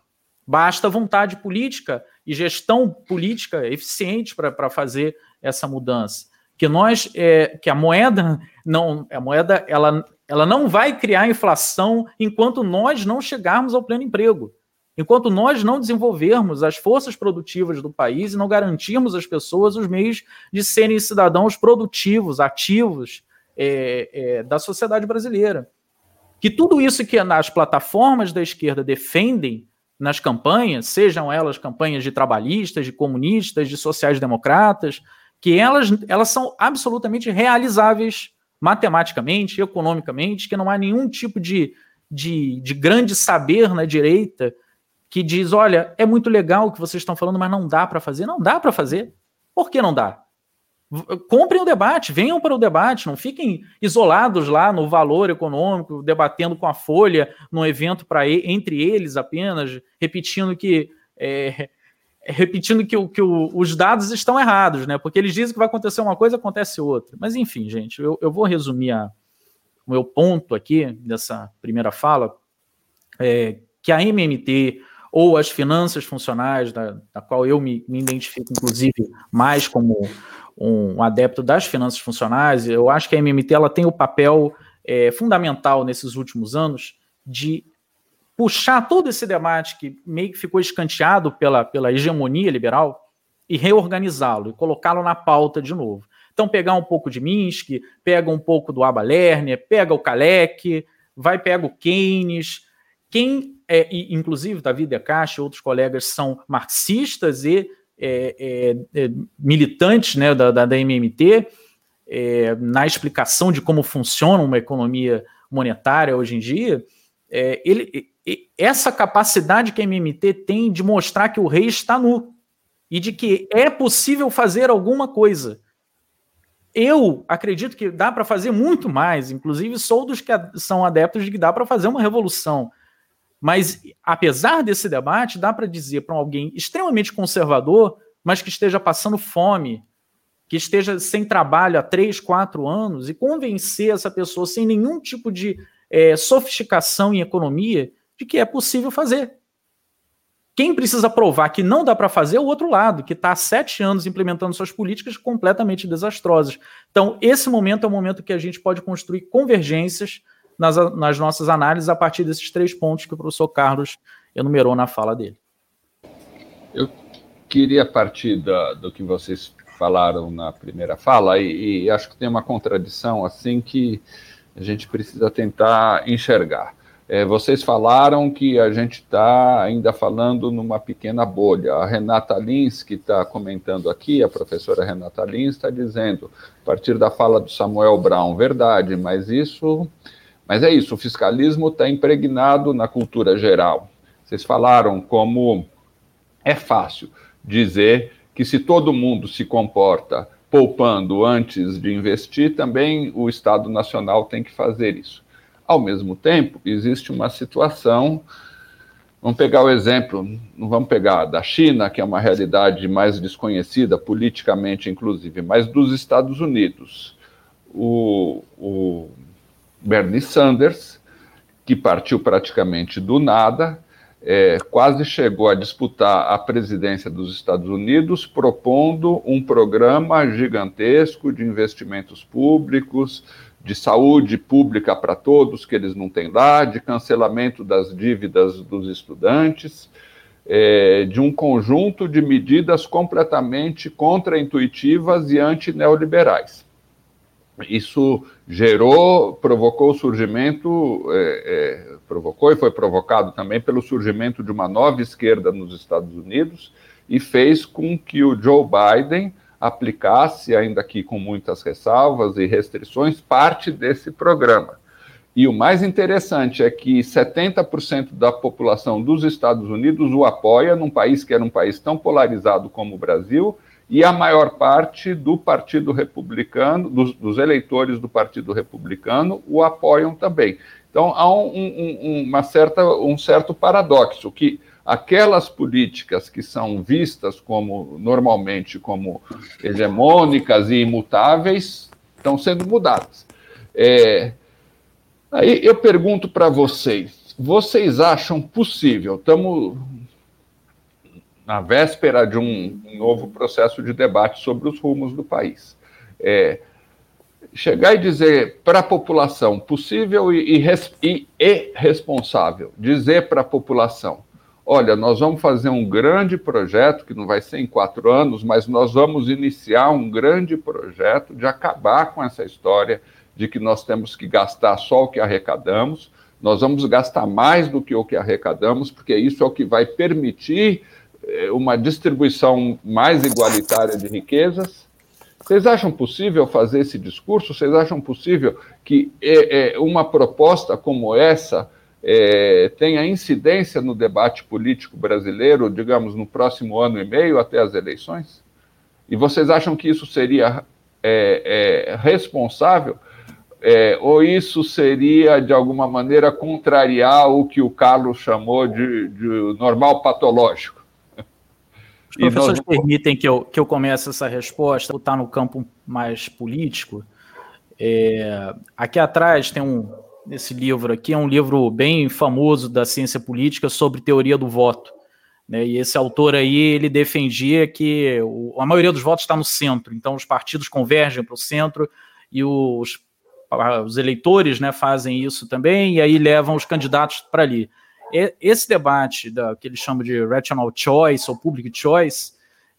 Basta vontade política e gestão política eficiente para fazer essa mudança. Que nós, é, que a moeda não, a moeda ela, ela não vai criar inflação enquanto nós não chegarmos ao pleno emprego. Enquanto nós não desenvolvermos as forças produtivas do país e não garantirmos às pessoas os meios de serem cidadãos produtivos, ativos é, é, da sociedade brasileira. que tudo isso que as plataformas da esquerda defendem nas campanhas, sejam elas campanhas de trabalhistas, de comunistas, de sociais-democratas, que elas, elas são absolutamente realizáveis matematicamente, economicamente, que não há nenhum tipo de, de, de grande saber na direita que diz: olha, é muito legal o que vocês estão falando, mas não dá para fazer. Não dá para fazer. Por que não dá? Comprem o debate, venham para o debate, não fiquem isolados lá no valor econômico, debatendo com a Folha, num evento para entre eles apenas, repetindo que é, <laughs> repetindo que, que o, os dados estão errados, né? Porque eles dizem que vai acontecer uma coisa, acontece outra. Mas enfim, gente, eu, eu vou resumir a, o meu ponto aqui dessa primeira fala, é, que a MMT ou as finanças funcionais, da, da qual eu me, me identifico, inclusive, mais como um adepto das finanças funcionais, eu acho que a MMT ela tem o papel é, fundamental nesses últimos anos de puxar todo esse debate que meio que ficou escanteado pela, pela hegemonia liberal e reorganizá-lo e colocá-lo na pauta de novo. Então, pegar um pouco de Minsky, pega um pouco do Abba Lerner, pega o Kalec, vai pega o Keynes. Quem, é, e, inclusive, David Decache e outros colegas são marxistas e é, é, é, militantes né, da, da, da MMT, é, na explicação de como funciona uma economia monetária hoje em dia, é, ele, essa capacidade que a MMT tem de mostrar que o rei está nu e de que é possível fazer alguma coisa. Eu acredito que dá para fazer muito mais, inclusive sou dos que são adeptos de que dá para fazer uma revolução. Mas, apesar desse debate, dá para dizer para alguém extremamente conservador, mas que esteja passando fome, que esteja sem trabalho há três, quatro anos, e convencer essa pessoa sem nenhum tipo de é, sofisticação em economia de que é possível fazer. Quem precisa provar que não dá para fazer é o outro lado, que está há sete anos implementando suas políticas completamente desastrosas. Então, esse momento é o momento que a gente pode construir convergências nas, nas nossas análises a partir desses três pontos que o professor Carlos enumerou na fala dele. Eu queria partir da, do que vocês falaram na primeira fala, e, e acho que tem uma contradição assim que a gente precisa tentar enxergar. É, vocês falaram que a gente está ainda falando numa pequena bolha. A Renata Lins, que está comentando aqui, a professora Renata Lins, está dizendo, a partir da fala do Samuel Brown, verdade, mas isso mas é isso, o fiscalismo está impregnado na cultura geral. Vocês falaram como é fácil dizer que se todo mundo se comporta poupando antes de investir, também o Estado Nacional tem que fazer isso. Ao mesmo tempo, existe uma situação. Vamos pegar o exemplo, não vamos pegar da China, que é uma realidade mais desconhecida, politicamente inclusive, mas dos Estados Unidos. O, o Bernie Sanders, que partiu praticamente do nada, é, quase chegou a disputar a presidência dos Estados Unidos, propondo um programa gigantesco de investimentos públicos, de saúde pública para todos, que eles não têm lá, de cancelamento das dívidas dos estudantes, é, de um conjunto de medidas completamente contraintuitivas e antineoliberais. Isso gerou, provocou o surgimento, é, é, provocou e foi provocado também pelo surgimento de uma nova esquerda nos Estados Unidos e fez com que o Joe Biden aplicasse, ainda que com muitas ressalvas e restrições, parte desse programa. E o mais interessante é que 70% da população dos Estados Unidos o apoia, num país que era um país tão polarizado como o Brasil, e a maior parte do Partido Republicano, dos, dos, eleitores do Partido Republicano, o apoiam também. Então há um, um, uma certa, um certo paradoxo que aquelas políticas que são vistas como normalmente como hegemônicas e imutáveis estão sendo mudadas. É, aí eu pergunto para vocês, vocês acham possível? Estamos na véspera de um novo processo de debate sobre os rumos do país. É, chegar e dizer para a população, possível e, e, e responsável, dizer para a população: olha, nós vamos fazer um grande projeto, que não vai ser em quatro anos, mas nós vamos iniciar um grande projeto de acabar com essa história de que nós temos que gastar só o que arrecadamos, nós vamos gastar mais do que o que arrecadamos, porque isso é o que vai permitir uma distribuição mais igualitária de riquezas. Vocês acham possível fazer esse discurso? Vocês acham possível que é, é, uma proposta como essa é, tenha incidência no debate político brasileiro, digamos, no próximo ano e meio até as eleições? E vocês acham que isso seria responsável é, ou isso seria, de alguma maneira, contrariar o que o Carlos chamou de, de normal patológico? Os professores nós... permitem que eu, que eu comece essa resposta, estar no campo mais político. É, aqui atrás tem um, esse livro aqui, é um livro bem famoso da ciência política sobre teoria do voto. Né? E esse autor aí, ele defendia que o, a maioria dos votos está no centro, então os partidos convergem para o centro e os os eleitores né, fazem isso também, e aí levam os candidatos para ali. Esse debate da, que eles chamam de rational choice ou public choice,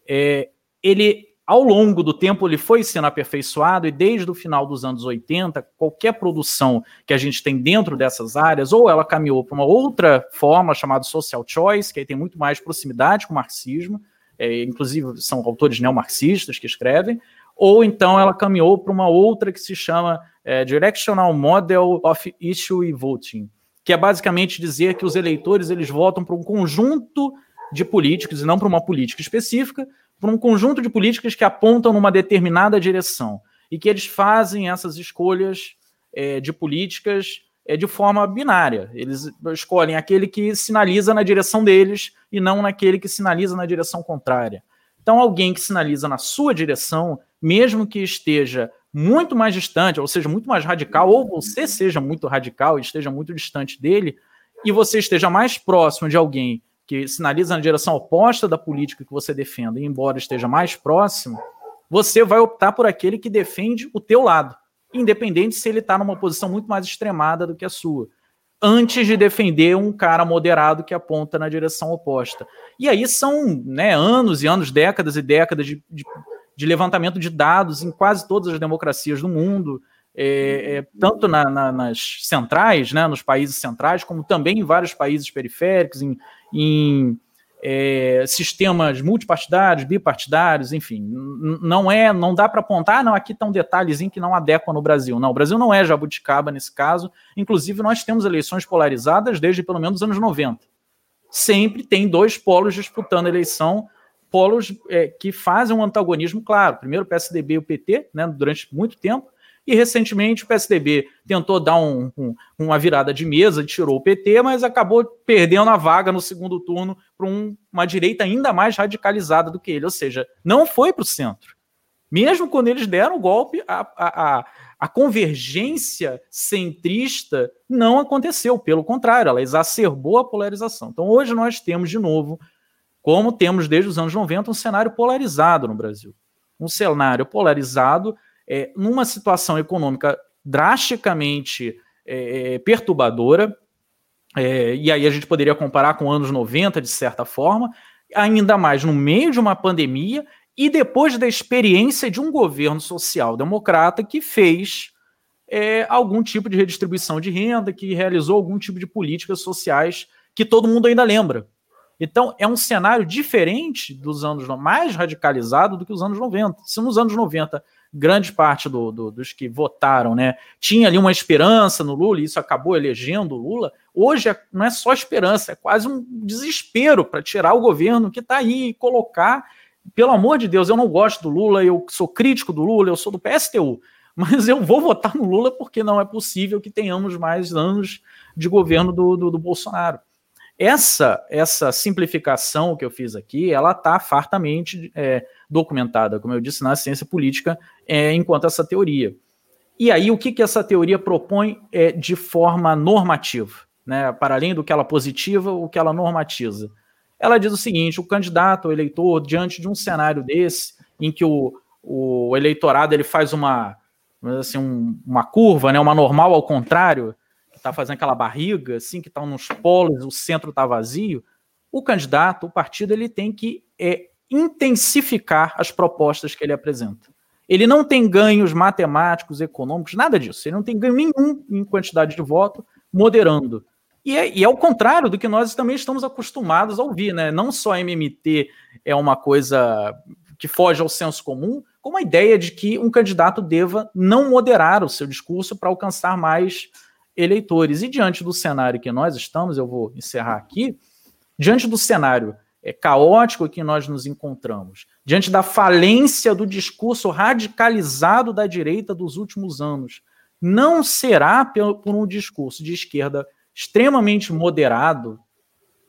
é, ele, ao longo do tempo, ele foi sendo aperfeiçoado, e desde o final dos anos 80, qualquer produção que a gente tem dentro dessas áreas, ou ela caminhou para uma outra forma chamada social choice, que aí tem muito mais proximidade com o marxismo, é, inclusive são autores neomarxistas que escrevem, ou então ela caminhou para uma outra que se chama é, Directional Model of Issue Voting, que é basicamente dizer que os eleitores eles votam para um conjunto de políticos e não para uma política específica, para um conjunto de políticas que apontam numa determinada direção e que eles fazem essas escolhas é, de políticas é, de forma binária. Eles escolhem aquele que sinaliza na direção deles e não naquele que sinaliza na direção contrária. Então, alguém que sinaliza na sua direção, mesmo que esteja muito mais distante, ou seja, muito mais radical, ou você seja muito radical e esteja muito distante dele, e você esteja mais próximo de alguém que sinaliza na direção oposta da política que você defenda, e embora esteja mais próximo, você vai optar por aquele que defende o teu lado, independente se ele está numa posição muito mais extremada do que a sua, antes de defender um cara moderado que aponta na direção oposta. E aí são né, anos e anos, décadas e décadas de, de de levantamento de dados em quase todas as democracias do mundo, é, é, tanto na, na, nas centrais, né, nos países centrais, como também em vários países periféricos, em, em é, sistemas multipartidários, bipartidários, enfim, não é, não dá para apontar, ah, não, aqui está um detalhezinho que não adequa no Brasil. Não, o Brasil não é jabuticaba nesse caso. Inclusive, nós temos eleições polarizadas desde pelo menos os anos 90. Sempre tem dois polos disputando a eleição polos é, que fazem um antagonismo claro. Primeiro o PSDB e o PT, né, durante muito tempo, e recentemente o PSDB tentou dar um, um, uma virada de mesa, tirou o PT, mas acabou perdendo a vaga no segundo turno para um, uma direita ainda mais radicalizada do que ele, ou seja, não foi para o centro. Mesmo quando eles deram o golpe, a, a, a, a convergência centrista não aconteceu, pelo contrário, ela exacerbou a polarização. Então hoje nós temos de novo como temos desde os anos 90 um cenário polarizado no Brasil. Um cenário polarizado é, numa situação econômica drasticamente é, é, perturbadora, é, e aí a gente poderia comparar com anos 90, de certa forma, ainda mais no meio de uma pandemia e depois da experiência de um governo social-democrata que fez é, algum tipo de redistribuição de renda, que realizou algum tipo de políticas sociais que todo mundo ainda lembra. Então, é um cenário diferente dos anos mais radicalizado do que os anos 90. Se nos anos 90 grande parte do, do, dos que votaram, né, tinha ali uma esperança no Lula e isso acabou elegendo o Lula. Hoje é, não é só esperança, é quase um desespero para tirar o governo que está aí e colocar. Pelo amor de Deus, eu não gosto do Lula, eu sou crítico do Lula, eu sou do PSTU, <laughs> mas eu vou votar no Lula porque não é possível que tenhamos mais anos de governo do, do, do Bolsonaro. Essa essa simplificação que eu fiz aqui, ela está fartamente é, documentada, como eu disse, na ciência política, é, enquanto essa teoria. E aí, o que, que essa teoria propõe é, de forma normativa? Né? Para além do que ela positiva, o que ela normatiza? Ela diz o seguinte: o candidato, o eleitor, diante de um cenário desse, em que o, o eleitorado ele faz uma, assim, um, uma curva, né, uma normal ao contrário, está fazendo aquela barriga, assim, que estão tá nos polos, o centro está vazio, o candidato, o partido, ele tem que é, intensificar as propostas que ele apresenta. Ele não tem ganhos matemáticos, econômicos, nada disso. Ele não tem ganho nenhum em quantidade de voto, moderando. E é, e é o contrário do que nós também estamos acostumados a ouvir, né? Não só a MMT é uma coisa que foge ao senso comum, como a ideia de que um candidato deva não moderar o seu discurso para alcançar mais eleitores. E diante do cenário que nós estamos, eu vou encerrar aqui, diante do cenário é, caótico que nós nos encontramos, diante da falência do discurso radicalizado da direita dos últimos anos, não será por um discurso de esquerda extremamente moderado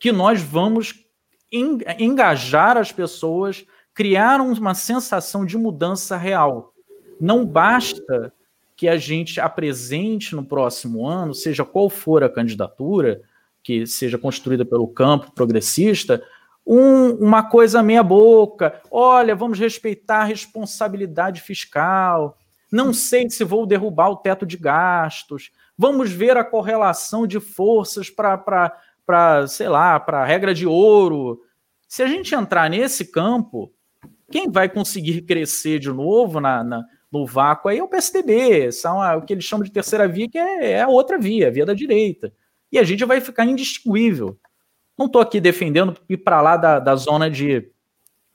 que nós vamos engajar as pessoas, criar uma sensação de mudança real. Não basta que a gente apresente no próximo ano, seja qual for a candidatura, que seja construída pelo campo progressista, um, uma coisa meia boca. Olha, vamos respeitar a responsabilidade fiscal. Não sei se vou derrubar o teto de gastos. Vamos ver a correlação de forças para, sei lá, para a regra de ouro. Se a gente entrar nesse campo, quem vai conseguir crescer de novo na, na no vácuo aí é o PSDB, são a, o que eles chamam de terceira via, que é, é a outra via, a via da direita. E a gente vai ficar indistinguível. Não estou aqui defendendo ir para lá da, da zona de,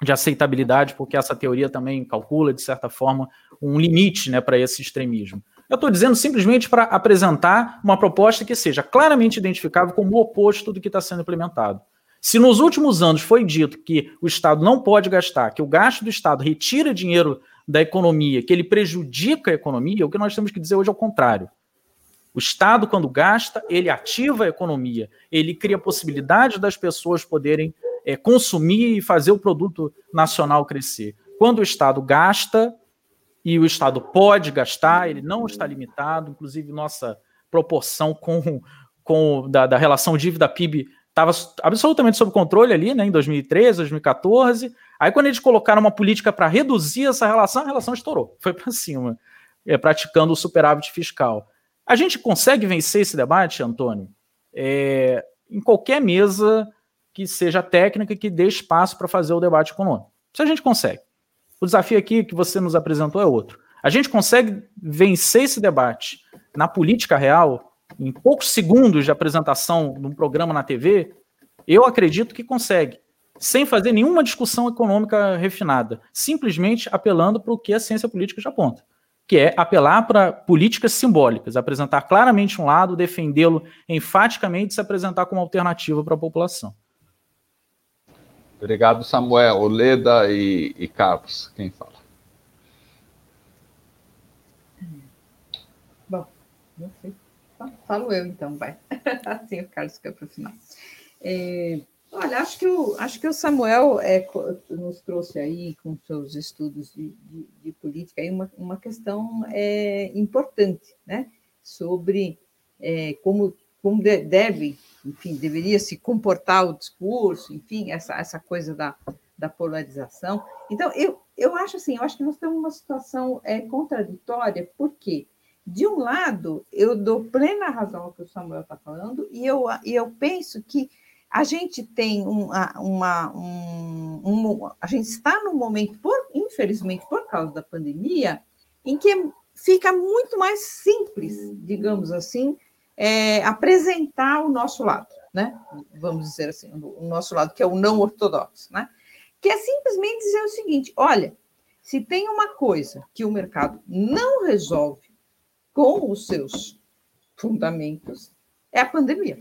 de aceitabilidade, porque essa teoria também calcula, de certa forma, um limite né, para esse extremismo. Eu estou dizendo simplesmente para apresentar uma proposta que seja claramente identificável como o oposto do que está sendo implementado. Se nos últimos anos foi dito que o Estado não pode gastar, que o gasto do Estado retira dinheiro da economia, que ele prejudica a economia, o que nós temos que dizer hoje é o contrário. O Estado, quando gasta, ele ativa a economia, ele cria possibilidade das pessoas poderem é, consumir e fazer o produto nacional crescer. Quando o Estado gasta, e o Estado pode gastar, ele não está limitado, inclusive nossa proporção com, com da, da relação dívida-PIB estava absolutamente sob controle ali, né, em 2013, 2014. Aí, quando eles colocaram uma política para reduzir essa relação, a relação estourou, foi para cima, é, praticando o superávit fiscal. A gente consegue vencer esse debate, Antônio, é, em qualquer mesa que seja técnica que dê espaço para fazer o debate econômico. Isso a gente consegue. O desafio aqui que você nos apresentou é outro. A gente consegue vencer esse debate na política real em poucos segundos de apresentação de um programa na TV, eu acredito que consegue, sem fazer nenhuma discussão econômica refinada, simplesmente apelando para o que a ciência política já aponta, que é apelar para políticas simbólicas, apresentar claramente um lado, defendê-lo enfaticamente, se apresentar como alternativa para a população. Obrigado, Samuel, Oleda e, e Carlos. Quem fala? Bom, não sei. Falo eu, então, vai. <laughs> assim o Carlos fica para o final. É, olha, acho que, o, acho que o Samuel é, nos trouxe aí, com seus estudos de, de, de política, aí uma, uma questão é, importante, né? Sobre é, como, como deve, enfim, deveria se comportar o discurso, enfim, essa, essa coisa da, da polarização. Então, eu, eu acho assim, eu acho que nós temos uma situação é, contraditória, por quê? De um lado, eu dou plena razão ao que o Samuel está falando, e eu, e eu penso que a gente tem uma, uma um, um, a gente está num momento, por, infelizmente, por causa da pandemia, em que fica muito mais simples, digamos assim, é, apresentar o nosso lado, né? Vamos dizer assim, o nosso lado, que é o não ortodoxo, né? Que é simplesmente dizer o seguinte: olha, se tem uma coisa que o mercado não resolve com os seus fundamentos é a pandemia.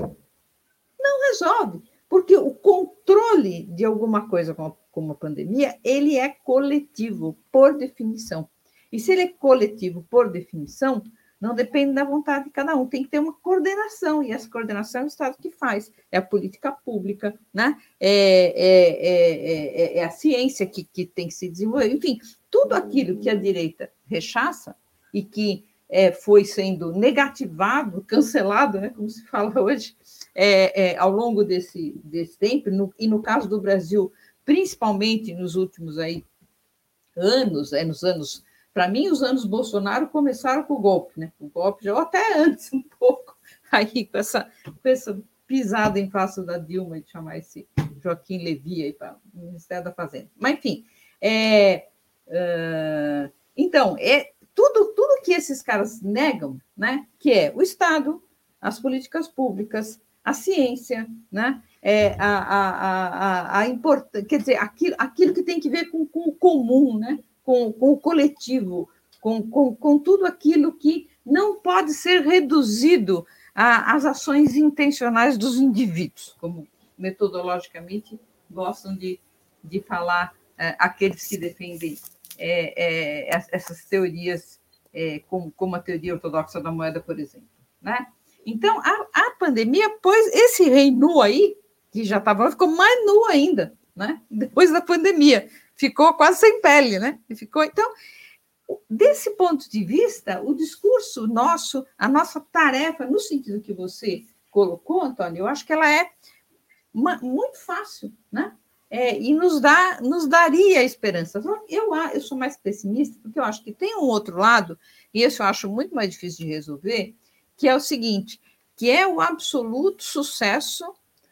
Não resolve, porque o controle de alguma coisa como a pandemia, ele é coletivo, por definição. E se ele é coletivo por definição, não depende da vontade de cada um, tem que ter uma coordenação, e essa coordenação é o Estado que faz, é a política pública, né? é, é, é, é a ciência que, que tem que se desenvolver, enfim, tudo aquilo que a direita rechaça e que é, foi sendo negativado, cancelado, né, como se fala hoje, é, é, ao longo desse, desse tempo, no, e no caso do Brasil, principalmente nos últimos aí, anos, é, nos anos, para mim, os anos Bolsonaro começaram com o golpe, né? O golpe já até antes <laughs> um pouco, aí com essa, com essa pisada em face da Dilma de chamar esse Joaquim Levy aí para o Ministério da Fazenda. Mas, enfim, é, uh, então, é, tudo, tudo que esses caras negam, né, que é o Estado, as políticas públicas, a ciência, né? É, a, a, a, a import... quer dizer, aquilo, aquilo que tem que ver com, com o comum, né? com, com o coletivo, com, com, com tudo aquilo que não pode ser reduzido às ações intencionais dos indivíduos, como metodologicamente gostam de, de falar é, aqueles que defendem é, é, essas teorias, é, como, como a teoria ortodoxa da moeda, por exemplo. Né? Então, a, a pandemia pôs esse rei nu aí, que já estava, ficou mais nu ainda, né? depois da pandemia, ficou quase sem pele, né? ficou, então, desse ponto de vista, o discurso nosso, a nossa tarefa, no sentido que você colocou, Antônio, eu acho que ela é uma, muito fácil, né? É, e nos, dá, nos daria esperança. Eu, eu sou mais pessimista, porque eu acho que tem um outro lado, e esse eu acho muito mais difícil de resolver, que é o seguinte, que é o absoluto sucesso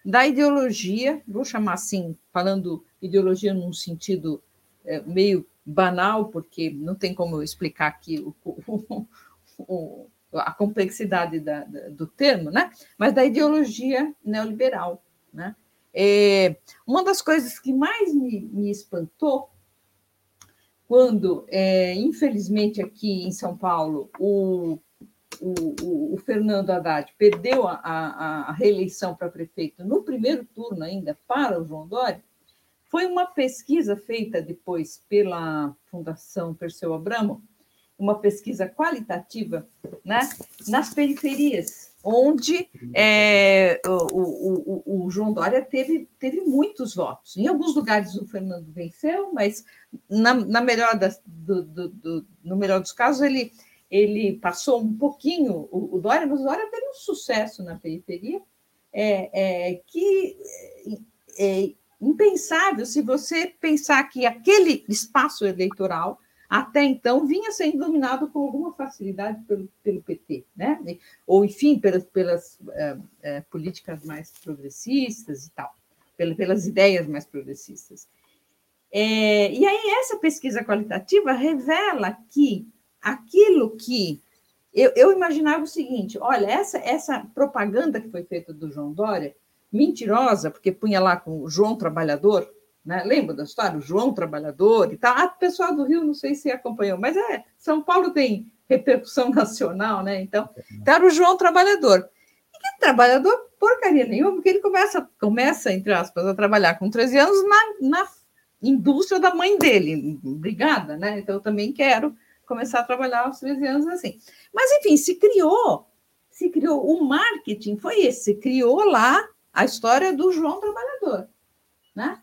da ideologia, vou chamar assim, falando ideologia num sentido é, meio banal, porque não tem como eu explicar aqui o, o, <laughs> o, a complexidade da, da, do termo, né? mas da ideologia neoliberal. Né? É, uma das coisas que mais me, me espantou quando, é, infelizmente, aqui em São Paulo, o, o, o Fernando Haddad perdeu a, a, a reeleição para prefeito no primeiro turno ainda para o João Dória, foi uma pesquisa feita depois pela Fundação Perseu Abramo, uma pesquisa qualitativa né, nas periferias, onde é, o, o, o, João Dória teve, teve muitos votos. Em alguns lugares o Fernando venceu, mas na, na melhor das, do, do, do, no melhor dos casos ele, ele passou um pouquinho o, o Dória, mas o Dória teve um sucesso na periferia é, é, que é, impensável se você pensar que aquele espaço eleitoral até então vinha sendo dominado com alguma facilidade pelo, pelo PT, né? ou enfim, pelas, pelas é, é, políticas mais progressistas e tal, pelas, pelas ideias mais progressistas. É, e aí, essa pesquisa qualitativa revela que aquilo que. Eu, eu imaginava o seguinte: olha, essa, essa propaganda que foi feita do João Dória mentirosa, porque punha lá com o João Trabalhador, né? lembra da história? O João Trabalhador e tal. Ah, o pessoal do Rio, não sei se acompanhou, mas é, São Paulo tem repercussão <laughs> nacional, né? Então, então era o João Trabalhador. E que trabalhador porcaria nenhuma, porque ele começa, começa, entre aspas, a trabalhar com 13 anos na, na indústria da mãe dele. Obrigada, né? Então, eu também quero começar a trabalhar aos 13 anos assim. Mas, enfim, se criou, se criou, o marketing foi esse, se criou lá a história do João Trabalhador, né?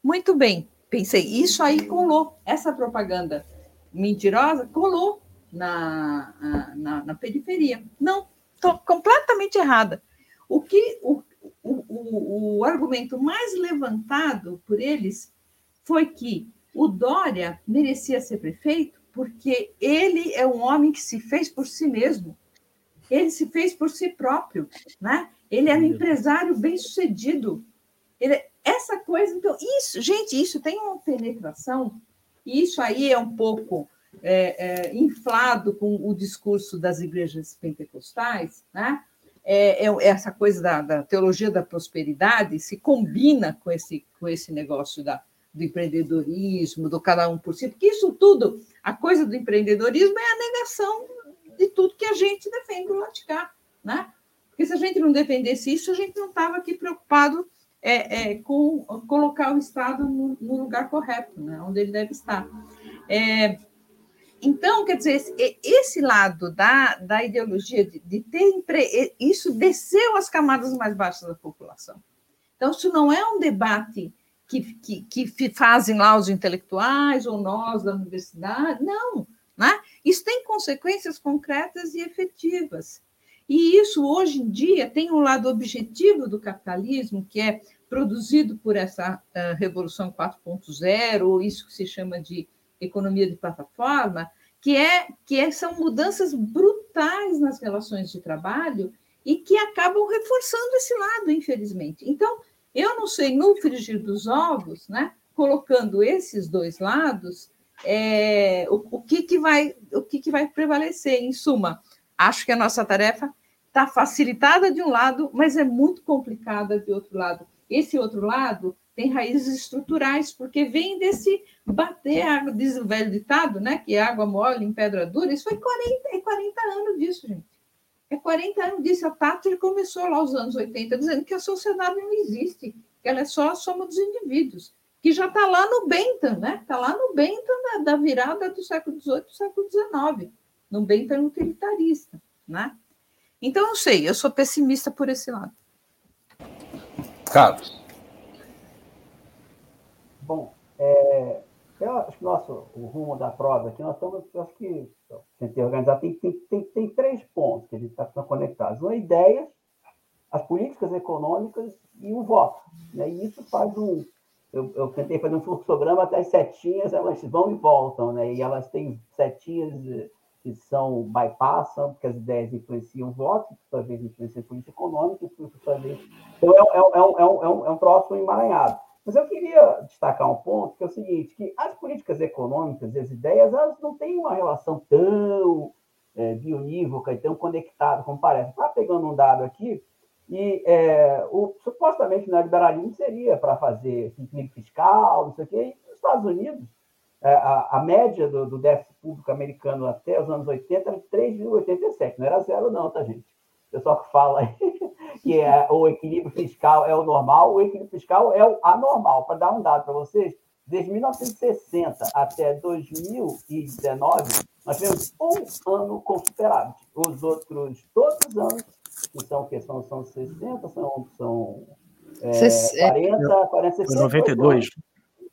Muito bem, pensei, isso aí colou, essa propaganda mentirosa colou na, na, na periferia. Não, estou completamente errada. O que o, o, o argumento mais levantado por eles foi que o Dória merecia ser prefeito porque ele é um homem que se fez por si mesmo. Ele se fez por si próprio, né? Ele era um empresário bem-sucedido. Ele, essa coisa, então, isso, gente, isso tem uma penetração, e isso aí é um pouco é, é, inflado com o discurso das igrejas pentecostais, né? É, é essa coisa da, da, teologia da prosperidade se combina com esse, com esse negócio da, do empreendedorismo, do cada um por si, porque isso tudo, a coisa do empreendedorismo é a negação de tudo que a gente defende cá, né? Porque se a gente não defendesse isso, a gente não estava aqui preocupado é, é, com colocar o Estado no, no, lugar correto, né, onde ele deve estar. É, então, quer dizer, esse, esse lado da, da ideologia de, de ter empre... isso desceu às camadas mais baixas da população. Então, isso não é um debate que, que, que fazem lá os intelectuais ou nós da universidade, não. Né? Isso tem consequências concretas e efetivas. E isso, hoje em dia, tem um lado objetivo do capitalismo, que é produzido por essa uh, Revolução 4.0, ou isso que se chama de economia de plataforma, que, é, que é, são mudanças brutais nas relações de trabalho e que acabam reforçando esse lado, infelizmente. Então, eu não sei, no frigir dos ovos, né, colocando esses dois lados, é, o, o, que, que, vai, o que, que vai prevalecer. Em suma, acho que a nossa tarefa está facilitada de um lado, mas é muito complicada de outro lado. Esse outro lado tem raízes estruturais, porque vem desse bater água, diz o velho ditado, né? Que água mole em pedra dura. Isso foi 40, é 40 anos disso, gente. É 40 anos disso. A Thatcher começou lá nos anos 80 dizendo que a sociedade não existe, que ela é só a soma dos indivíduos, que já está lá no Bentham, né? Está lá no Bentham da, da virada do século XVIII do século XIX, no Bentham utilitarista, né? Então, eu sei, eu sou pessimista por esse lado. Carlos. Bom, é, eu acho que nosso, o rumo da prosa aqui, nós estamos, acho que, tentei organizar, tem, tem, tem, tem três pontos que a gente está conectados. Uma, ideias, as políticas econômicas e o voto. Né? E isso faz um... Eu, eu tentei fazer um fluxograma até as setinhas, elas vão e voltam, né? E elas têm setinhas que são bypassam, porque as ideias influenciam o voto, por sua vez influenciam a política econômica, por sua vez... Então, é, é, é, um, é, um, é um próximo emaranhado. Mas eu queria destacar um ponto, que é o seguinte, que as políticas econômicas e as ideias, elas não têm uma relação tão é, bionívoca e tão conectada como parece. Está pegando um dado aqui, e é, o, supostamente o neoliberalismo seria para fazer equilíbrio fiscal, não sei o quê, e nos Estados Unidos, é, a, a, média do, do, déficit público americano até os anos 80 era de 3,87, não era zero não, tá, gente? O pessoal que fala aí que é o equilíbrio fiscal é o normal, o equilíbrio fiscal é o anormal. Para dar um dado para vocês, desde 1960 até 2019, nós tivemos um ano com superávit. Os outros, todos os anos, que são, que são, são 60, são, são é, 40, 40, 60. Foi 92.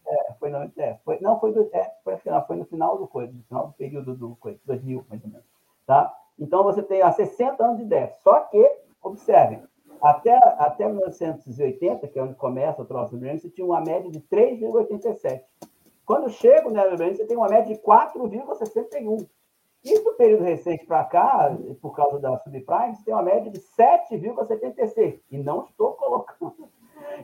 É, foi, no, é, foi, não, foi, do, é, foi, foi no final do coisa, no final do período do coisa, 2000, mais ou menos. Tá? Então, você tem há 60 anos de déficit. Só que, observem, até, até 1980, que é onde começa o troço do você tinha uma média de 3,87. Quando chega o neoliberalismo, você tem uma média de 4,61. E do período recente para cá, por causa da subprime, você tem uma média de 7,76. E não estou colocando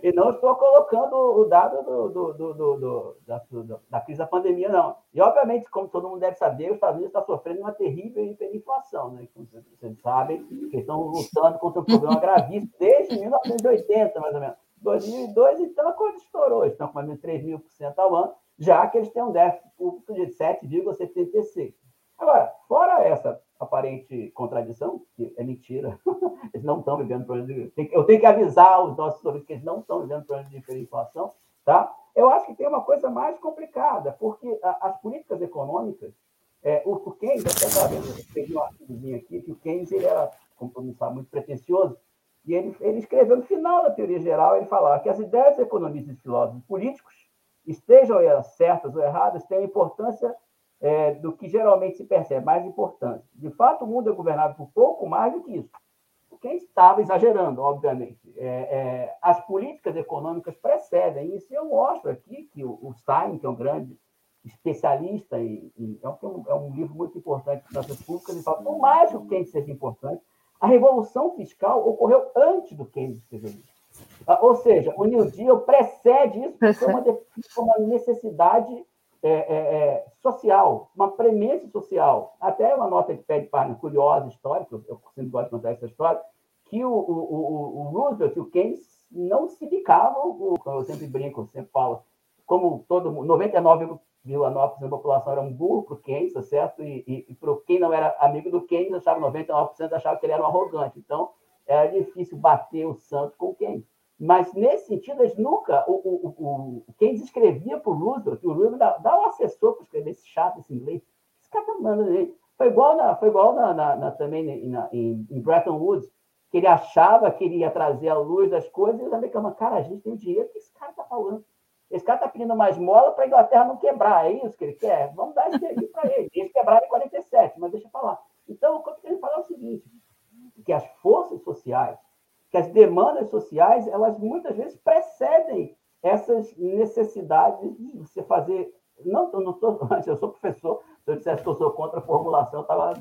e não estou colocando o dado do, do, do, da, da, crise da pandemia, não. E, obviamente, como todo mundo deve saber, os Estados Unidos está sofrendo uma terrível hiperinflação. Né? Como vocês sabem, que estão lutando contra um problema gravíssimo desde 1980, mais ou menos. 2002, então, a coisa estourou. Estão com mais de 3 mil por cento ao ano, já que eles têm um déficit público de 7,76. Agora, fora essa aparente contradição, que é mentira, <laughs> eles não estão vivendo problemas de... Eu tenho que avisar os nossos ouvintes que eles não estão vivendo problemas de hiperinflação, tá? Eu acho que tem uma coisa mais complicada, porque as políticas econômicas, é, o, o Keynes, até estava vendo, peguei um aqui, que o Keynes ele era, como todo sabe, muito pretencioso, e ele, ele escreveu no final da teoria geral, ele falava que as ideias de economistas e filósofos políticos, estejam elas certas ou erradas, têm importância é, do que geralmente se percebe, mais importante. De fato, o mundo é governado por pouco mais do que isso. Quem estava exagerando, obviamente. É, é, as políticas econômicas precedem isso. Eu mostro aqui que o, o Stein, que é um grande especialista, em, em é, um, é, um, livro muito importante para finanças públicas, ele fala, por mais que o Keynes seja importante, a revolução fiscal ocorreu antes do Keynes escrever isso. Ah, ou seja, o New Deal precede isso, porque é uma, <laughs> uma necessidade é, é, é, social, uma premência social. Até uma nota de pé de página curiosa, histórica, eu sempre gosto de contar essa história, que o, o, o, o Roosevelt e o Keynes não se bicavam, eu sempre brinco, eu sempre falo, como todo 99,9% da população era um burro para o Keynes, tá certo? E, e, e para quem não era amigo do Keynes, achava 99% achava que ele era um arrogante. Então, era difícil bater o santo com o Keynes. Mas, nesse sentido, eles nunca. O, o, o, quem escrevia para o Roosevelt, o Roosevelt dá, dá um assessor para escrever esse chato, esse inglês. Esse cara tá mandando ele. Foi igual, na, foi igual na, na, na também na, em, em, Bretton Woods, que ele achava que ele ia trazer a luz das coisas, e os americanos, cara, a gente tem dinheiro, o que esse cara está falando? Esse cara está pedindo mais mola para a Inglaterra não quebrar, é isso que ele quer? Vamos dar esse para ele. Eles quebraram em 47, mas deixa eu falar. Então, o que eu quero falar é o seguinte: que as forças sociais que as demandas sociais, elas muitas vezes precedem essas necessidades de você fazer. Não, eu não tô, <laughs> eu sou professor, se eu dissesse que eu sou contra a formulação, eu estava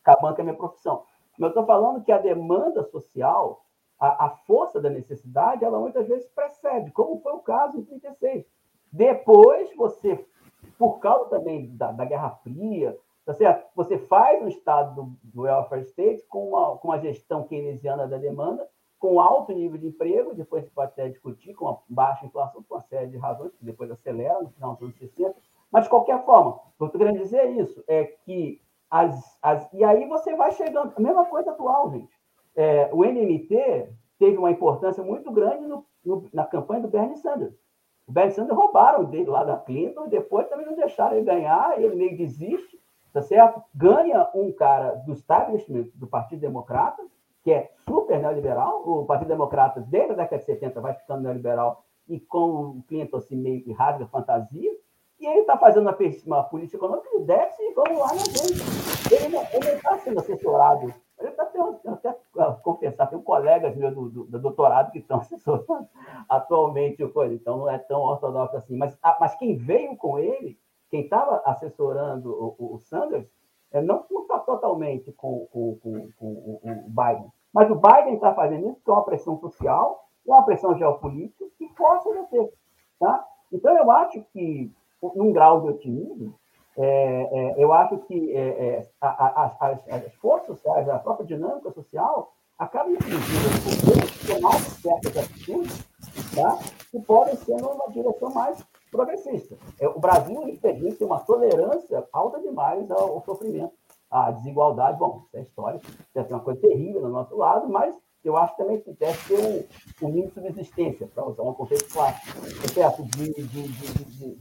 acabando com a minha profissão. Mas eu estou falando que a demanda social, a, a, força da necessidade, ela muitas vezes precede, como foi o caso em 36. Depois, você, por causa também da, da Guerra Fria, Tá certo? Você faz um estado do, do welfare state com uma, com uma gestão keynesiana da demanda, com alto nível de emprego, depois você pode até discutir, com uma baixa inflação, por uma série de razões, que depois acelera no final dos anos 60. Mas, de qualquer forma, o que eu estou dizer é isso, é que as, as... E aí você vai chegando... A mesma coisa atual, gente. É, o NMT teve uma importância muito grande no, no, na campanha do Bernie Sanders. O Bernie Sanders roubaram dele lá da Clinton, depois também não deixaram ele ganhar, ele meio desiste, tá certo? Ganha um cara do establishment do Partido Democrata, que é super neoliberal, o Partido Democrata, desde a década de 70, vai ficando neoliberal, e com o Clinton assim, meio que rasga fantasia, e ele está fazendo uma, uma, política econômica que desce e vamos lá na gente. Ele não está sendo assessorado. Ele está até confessar, tem colegas meus do, do, do doutorado que estão <laughs> assessorando atualmente o coisa, então não é tão ortodoxo assim. Mas, mas quem veio com ele quem estava assessorando o, o, Sanders não está totalmente com, com, com, com, o Biden. Mas o Biden está fazendo isso com é uma pressão social, uma pressão geopolítica que força a ter. Tá? Então, eu acho que, num grau de otimismo, é, é, eu acho que é, é as, as, as, forças sociais, a própria dinâmica social, acaba inclusive tomar certas atitudes tá? que podem ser numa direção mais progressista. É, o Brasil, infelizmente, tem uma tolerância alta demais ao, sofrimento, à desigualdade. Bom, isso é histórico, deve ser uma coisa terrível do nosso lado, mas eu acho também que deve ter um, um mínimo de subsistência, para usar um conceito clássico, certo? De, de, de,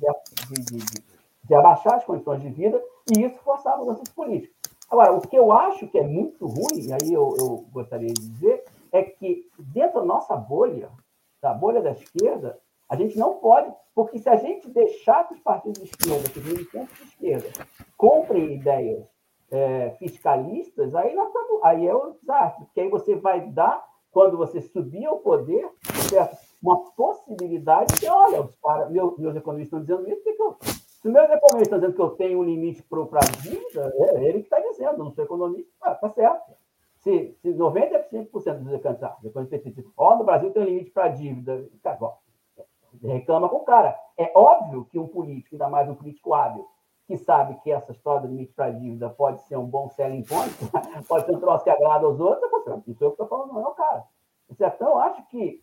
de, abaixar as condições de vida, e isso forçar mudanças políticas. Agora, o que eu acho que é muito ruim, e aí eu, eu gostaria de dizer, é que dentro da nossa bolha, da bolha da esquerda, a gente não pode, porque se a gente deixar que os partidos de esquerda, que os militantes de esquerda, comprem ideias é, fiscalistas, aí, nós estamos, aí é o desastre, porque aí você vai dar, quando você subir ao poder, certo? uma possibilidade de, olha, os para, meus, meus economistas estão dizendo isso, que eu, se meus economistas estão dizendo que eu tenho um limite para a dívida, é ele que está dizendo, eu não sou economista, ah, tá certo. Se, se 95% dos economistas dizem, ó, no Brasil tem um limite para a dívida, tá, bom, reclama com o cara. É óbvio que um político, ainda mais um político hábil, que sabe que essa história do limite para dívida pode ser um bom selling point, <laughs> pode ser um troço que agrada aos outros, isso é o que eu estou falando, não é o cara. Então, eu acho que,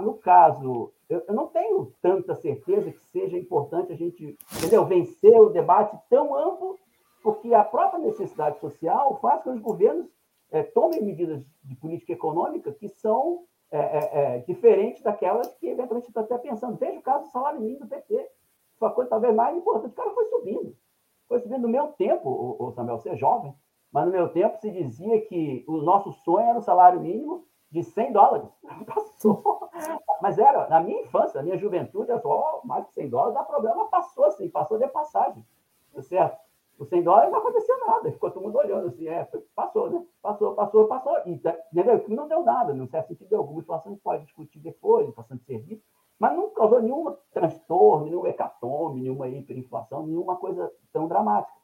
no caso, eu, não tenho tanta certeza que seja importante a gente entendeu, vencer o debate tão amplo, porque a própria necessidade social faz com que os governos é, tomem medidas de política econômica que são é, é, é, diferente daquelas que eventualmente está até pensando. Veja o caso do salário mínimo do PT. Foi a coisa talvez mais importante. O cara foi subindo. Foi subindo. No meu tempo, o, o Samuel, você é jovem, mas no meu tempo se dizia que o nosso sonho era o salário mínimo de 100 dólares. <laughs> Passou. Mas era, na minha infância, na minha juventude, eu só, mais de 100 dólares, dá problema. Passou assim, passou de passagem. Tá certo? Os 100 dólares não aconteceu nada, ficou todo mundo olhando assim, é, passou, né? Passou, passou, passou. E, tá, entendeu? Não deu nada, não certo sentido algum. Inflação pode discutir depois, inflação de serviço, mas não causou nenhum transtorno, nenhum hecatombe, nenhuma hiperinflação, nenhuma coisa tão dramática.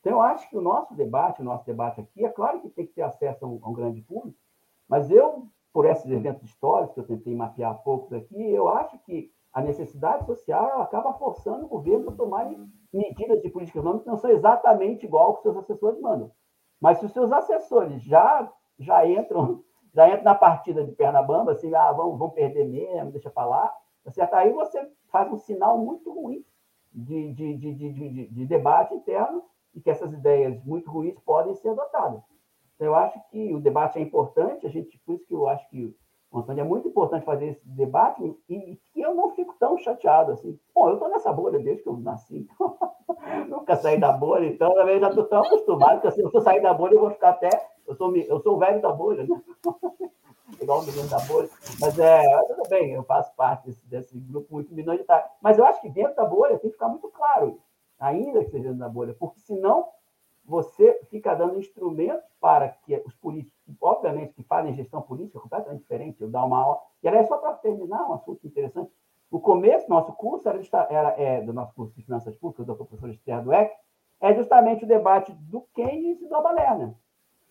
Então, eu acho que o nosso debate, o nosso debate aqui, é claro que tem que ter acesso a um, a um grande público, mas eu, por esses eventos históricos que eu tentei mapear poucos aqui, eu acho que a necessidade social acaba forçando o governo a tomar medidas de política econômica que não são exatamente igual que seus assessores mandam. Mas se os seus assessores já, já entram <laughs> já entram na partida de perna bamba, assim, ah, vão, vão perder mesmo, deixa para lá, tá certo? aí você faz um sinal muito ruim de, de, de, de, de debate interno e que essas ideias muito ruins podem ser adotadas. Então, eu acho que o debate é importante, a gente, por isso que eu acho que Antônio, é muito importante fazer esse debate e eu não fico tão chateado assim. Bom, eu estou nessa bolha desde que eu nasci, então, <laughs> nunca saí da bolha, então também já estou tão acostumado que assim, se eu sair da bolha, eu vou ficar até. Eu sou, eu sou o velho da bolha, né? <laughs> Igual o menino da bolha. Mas é, tudo bem, eu faço parte desse, desse grupo muito minoritário. Mas eu acho que dentro da bolha tem que ficar muito claro, ainda que seja dentro da bolha, porque senão você fica dando instrumentos para que os políticos, obviamente, que fazem gestão política completamente diferente, eu dar uma aula. E era só para terminar um assunto interessante. O começo do nosso curso era, era é, do nosso curso de finanças públicas, do professor Esther Dweck, é justamente o debate do Keynes e do Abalerna.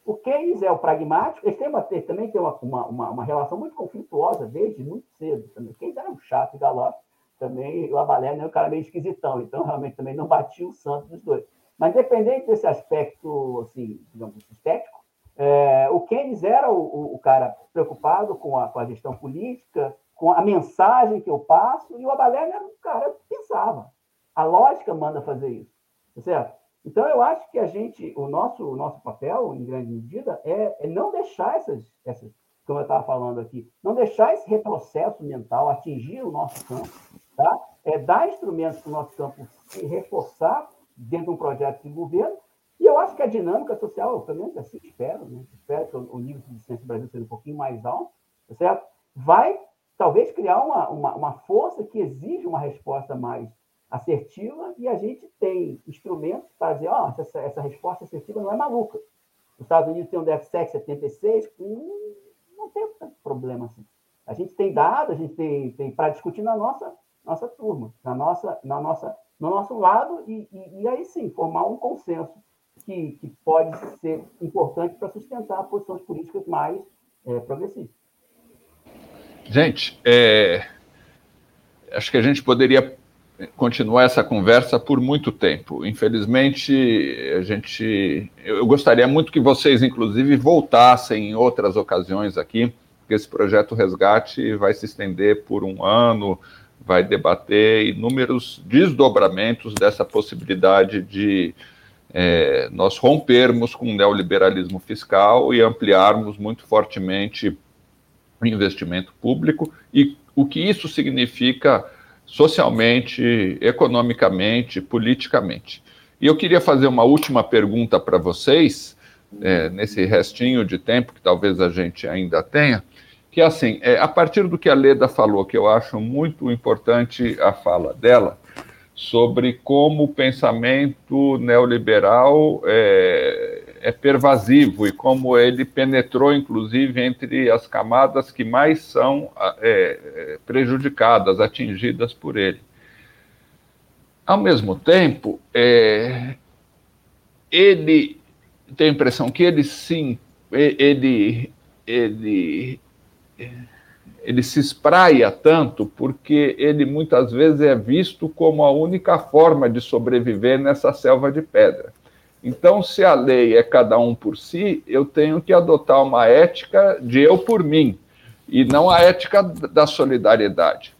O Keynes é o pragmático, eles têm uma, também tem uma, uma, uma, relação muito conflituosa desde muito cedo. Também. O Keynes era um chato e galope, também o Abalerna é um cara meio esquisitão, então realmente também não batia o santo dos dois. Mas, independente desse aspecto, assim, digamos, estético, é, o Keynes era o, o, cara preocupado com a, com a gestão política, com a mensagem que eu passo, e o Abalerno era um cara que pensava. A lógica manda fazer isso, tá certo? Então, eu acho que a gente, o nosso, o nosso papel, em grande medida, é, é não deixar essas, essas, como eu estava falando aqui, não deixar esse retrocesso mental atingir o nosso campo, tá? É dar instrumentos para o nosso campo se reforçar dentro de um projeto de governo, e eu acho que a dinâmica social, pelo menos assim espero, né? espero que o nível de ciência do Brasil seja um pouquinho mais alto, tá certo? vai talvez criar uma, uma, uma força que exige uma resposta mais assertiva e a gente tem instrumentos para dizer, ó, oh, essa, essa resposta assertiva não é maluca. Os Estados Unidos tem um DFSEC 76, hum, não tem tanto problema assim. A gente tem dados, a gente tem, tem para discutir na nossa, nossa turma, na nossa, na nossa, no nosso lado, e, e, e aí sim, formar um consenso que, que pode ser importante para sustentar posições políticas mais é, progressistas. Gente, é, acho que a gente poderia continuar essa conversa por muito tempo. Infelizmente, a gente, eu gostaria muito que vocês, inclusive, voltassem em outras ocasiões aqui, porque esse projeto Resgate vai se estender por um ano, vai debater inúmeros desdobramentos dessa possibilidade de é, nós rompermos com o neoliberalismo fiscal e ampliarmos muito fortemente o investimento público e o que isso significa socialmente, economicamente, politicamente. E eu queria fazer uma última pergunta para vocês, é, nesse restinho de tempo que talvez a gente ainda tenha, que é assim, é, a partir do que a Leda falou, que eu acho muito importante a fala dela, sobre como o pensamento neoliberal é, é pervasivo e como ele penetrou, inclusive, entre as camadas que mais são é, é, prejudicadas, atingidas por ele. Ao mesmo tempo, é, ele tem a impressão que ele sim, ele, ele, ele se espraia tanto porque ele muitas vezes é visto como a única forma de sobreviver nessa selva de pedra. Então, se a lei é cada um por si, eu tenho que adotar uma ética de eu por mim, e não a ética da solidariedade.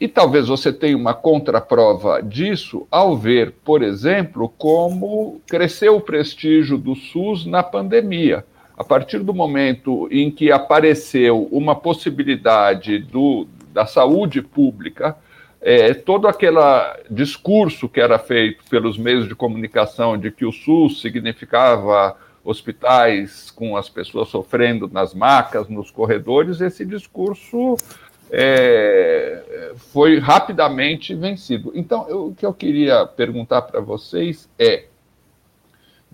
E talvez você tenha uma contraprova disso ao ver, por exemplo, como cresceu o prestígio do SUS na pandemia. A partir do momento em que apareceu uma possibilidade do, da saúde pública é, todo aquele discurso que era feito pelos meios de comunicação de que o SUS significava hospitais com as pessoas sofrendo nas macas, nos corredores, esse discurso é, foi rapidamente vencido. Então, eu, o que eu queria perguntar para vocês é,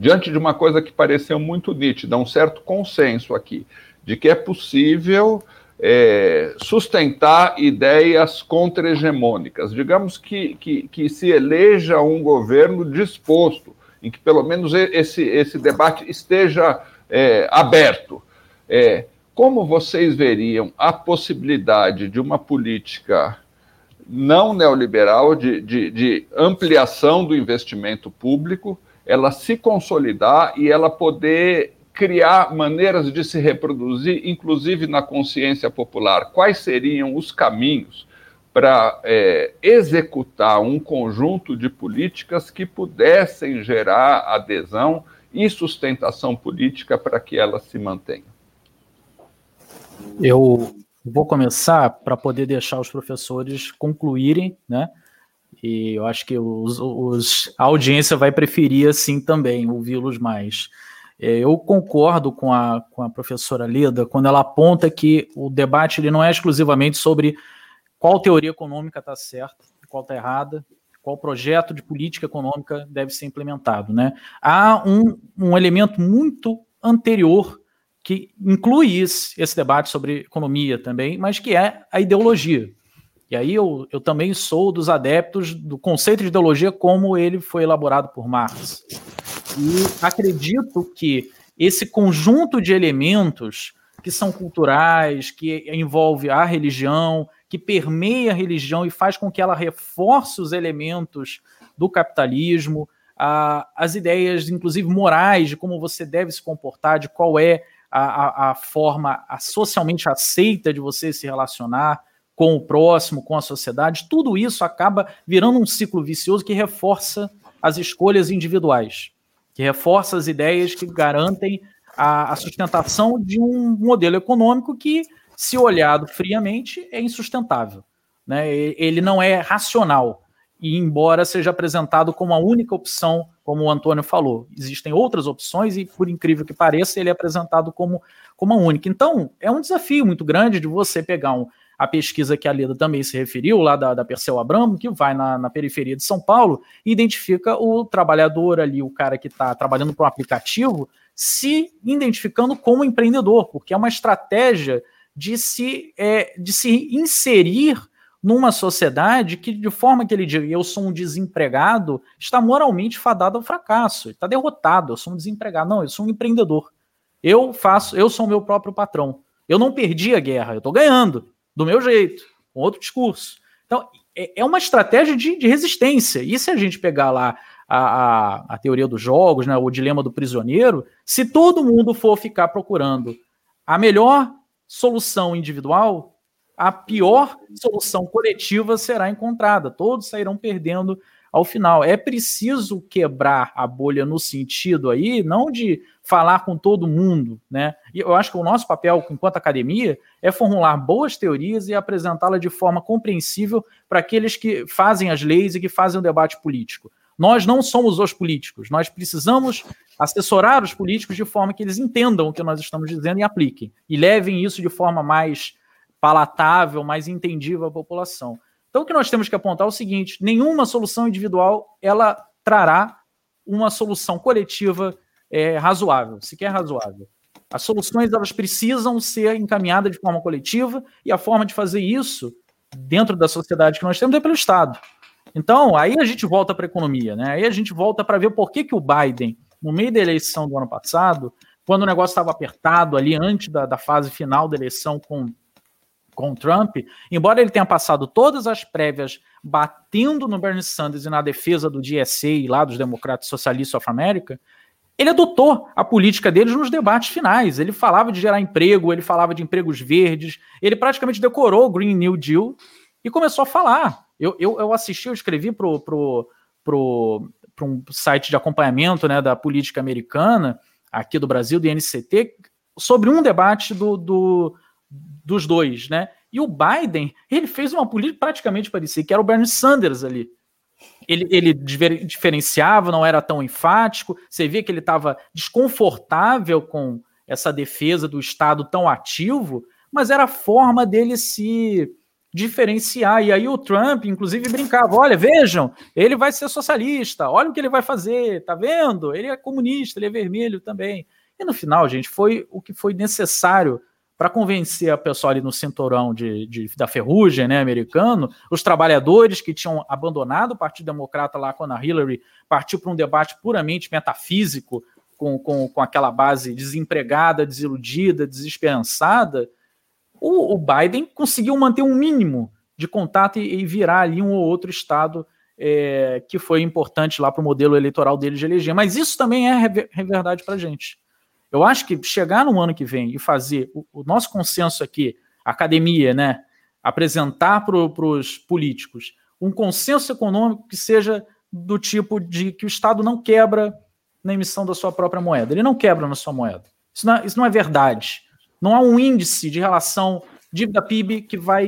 diante de uma coisa que pareceu muito nítida, um certo consenso aqui, de que é possível é, sustentar ideias contra-hegemônicas. Digamos que, que, que, se eleja um governo disposto, em que pelo menos esse, esse debate esteja é, aberto. É, como vocês veriam a possibilidade de uma política não neoliberal, de, de, de ampliação do investimento público, ela se consolidar e ela poder criar maneiras de se reproduzir, inclusive na consciência popular. Quais seriam os caminhos para é, executar um conjunto de políticas que pudessem gerar adesão e sustentação política para que elas se mantenham? Eu vou começar para poder deixar os professores concluírem, né? E eu acho que os, os, a audiência vai preferir assim também, ouvi-los mais. É, eu concordo com a, com a professora Leda quando ela aponta que o debate ele não é exclusivamente sobre qual teoria econômica está certa, qual está errada, qual projeto de política econômica deve ser implementado. Né? Há um, um elemento muito anterior que inclui esse, esse debate sobre economia também, mas que é a ideologia. E aí eu, eu também sou dos adeptos do conceito de ideologia como ele foi elaborado por Marx. E acredito que esse conjunto de elementos que são culturais, que envolve a religião, que permeia a religião e faz com que ela reforce os elementos do capitalismo, a, as ideias, inclusive morais, de como você deve se comportar, de qual é a, a, a forma socialmente aceita de você se relacionar com o próximo, com a sociedade, tudo isso acaba virando um ciclo vicioso que reforça as escolhas individuais, que reforça as ideias que garantem a, a sustentação de um modelo econômico que, se olhado friamente, é insustentável. Né? Ele não é racional. E, embora seja apresentado como a única opção, como o Antônio falou, existem outras opções e, por incrível que pareça, ele é apresentado como, como a única. Então, é um desafio muito grande de você pegar um, a pesquisa que a Leda também se referiu, lá da, da Perseu Abramo, que vai na, na, periferia de São Paulo e identifica o trabalhador ali, o cara que está trabalhando para um aplicativo, se identificando como empreendedor, porque é uma estratégia de se, é, de se inserir numa sociedade que, de forma que ele diga, eu sou um desempregado, está moralmente fadado ao fracasso, está derrotado, eu sou um desempregado. Não, eu sou um empreendedor. Eu faço, eu sou o meu próprio patrão. Eu não perdi a guerra, eu estou ganhando, do meu jeito, com outro discurso. Então, é, é uma estratégia de, de, resistência. E se a gente pegar lá a, a, a teoria dos jogos, né, o dilema do prisioneiro, se todo mundo for ficar procurando a melhor solução individual, a pior solução coletiva será encontrada. Todos sairão perdendo ao final. É preciso quebrar a bolha no sentido aí, não de falar com todo mundo, né? E eu acho que o nosso papel enquanto academia é formular boas teorias e apresentá-las de forma compreensível para aqueles que fazem as leis e que fazem o debate político. Nós não somos os políticos, nós precisamos assessorar os políticos de forma que eles entendam o que nós estamos dizendo e apliquem, e levem isso de forma mais palatável, mais entendível à população. Então, o que nós temos que apontar é o seguinte: nenhuma solução individual ela trará uma solução coletiva é, razoável, sequer razoável. As soluções elas precisam ser encaminhadas de forma coletiva e a forma de fazer isso dentro da sociedade que nós temos é pelo Estado. Então, aí a gente volta para a economia, né? Aí a gente volta para ver por que, que o Biden, no meio da eleição do ano passado, quando o negócio estava apertado ali antes da, da fase final da eleição com com Trump, embora ele tenha passado todas as prévias batendo no Bernie Sanders e na defesa do DSA lá dos Democratas Socialistas of America, ele adotou a política deles nos debates finais. Ele falava de gerar emprego, ele falava de empregos verdes, ele praticamente decorou o Green New Deal e começou a falar. Eu, eu, eu assisti, eu escrevi para pro, pro, pro um site de acompanhamento né, da política americana, aqui do Brasil, do INCT, sobre um debate do, do dos dois, né? E o Biden, ele fez uma política praticamente parecida, que era o Bernie Sanders ali. Ele, ele diferenciava, não era tão enfático, você via que ele estava desconfortável com essa defesa do Estado tão ativo, mas era a forma dele se diferenciar. E aí o Trump, inclusive, brincava: olha, vejam, ele vai ser socialista, olha o que ele vai fazer, tá vendo? Ele é comunista, ele é vermelho também. E no final, gente, foi o que foi necessário para convencer a pessoa ali no cinturão de, de, da ferrugem né, americano, os trabalhadores que tinham abandonado o Partido Democrata lá quando a Hillary partiu para um debate puramente metafísico, com, com, com aquela base desempregada, desiludida, desesperançada, o, o Biden conseguiu manter um mínimo de contato e, e virar ali um ou outro estado é, que foi importante lá para o modelo eleitoral dele de eleger. Mas isso também é, é verdade para a gente. Eu acho que chegar no ano que vem e fazer o, o nosso consenso aqui, academia, né, apresentar para os políticos um consenso econômico que seja do tipo de que o Estado não quebra na emissão da sua própria moeda. Ele não quebra na sua moeda. Isso não, é, isso não é verdade. Não há um índice de relação dívida PIB que vai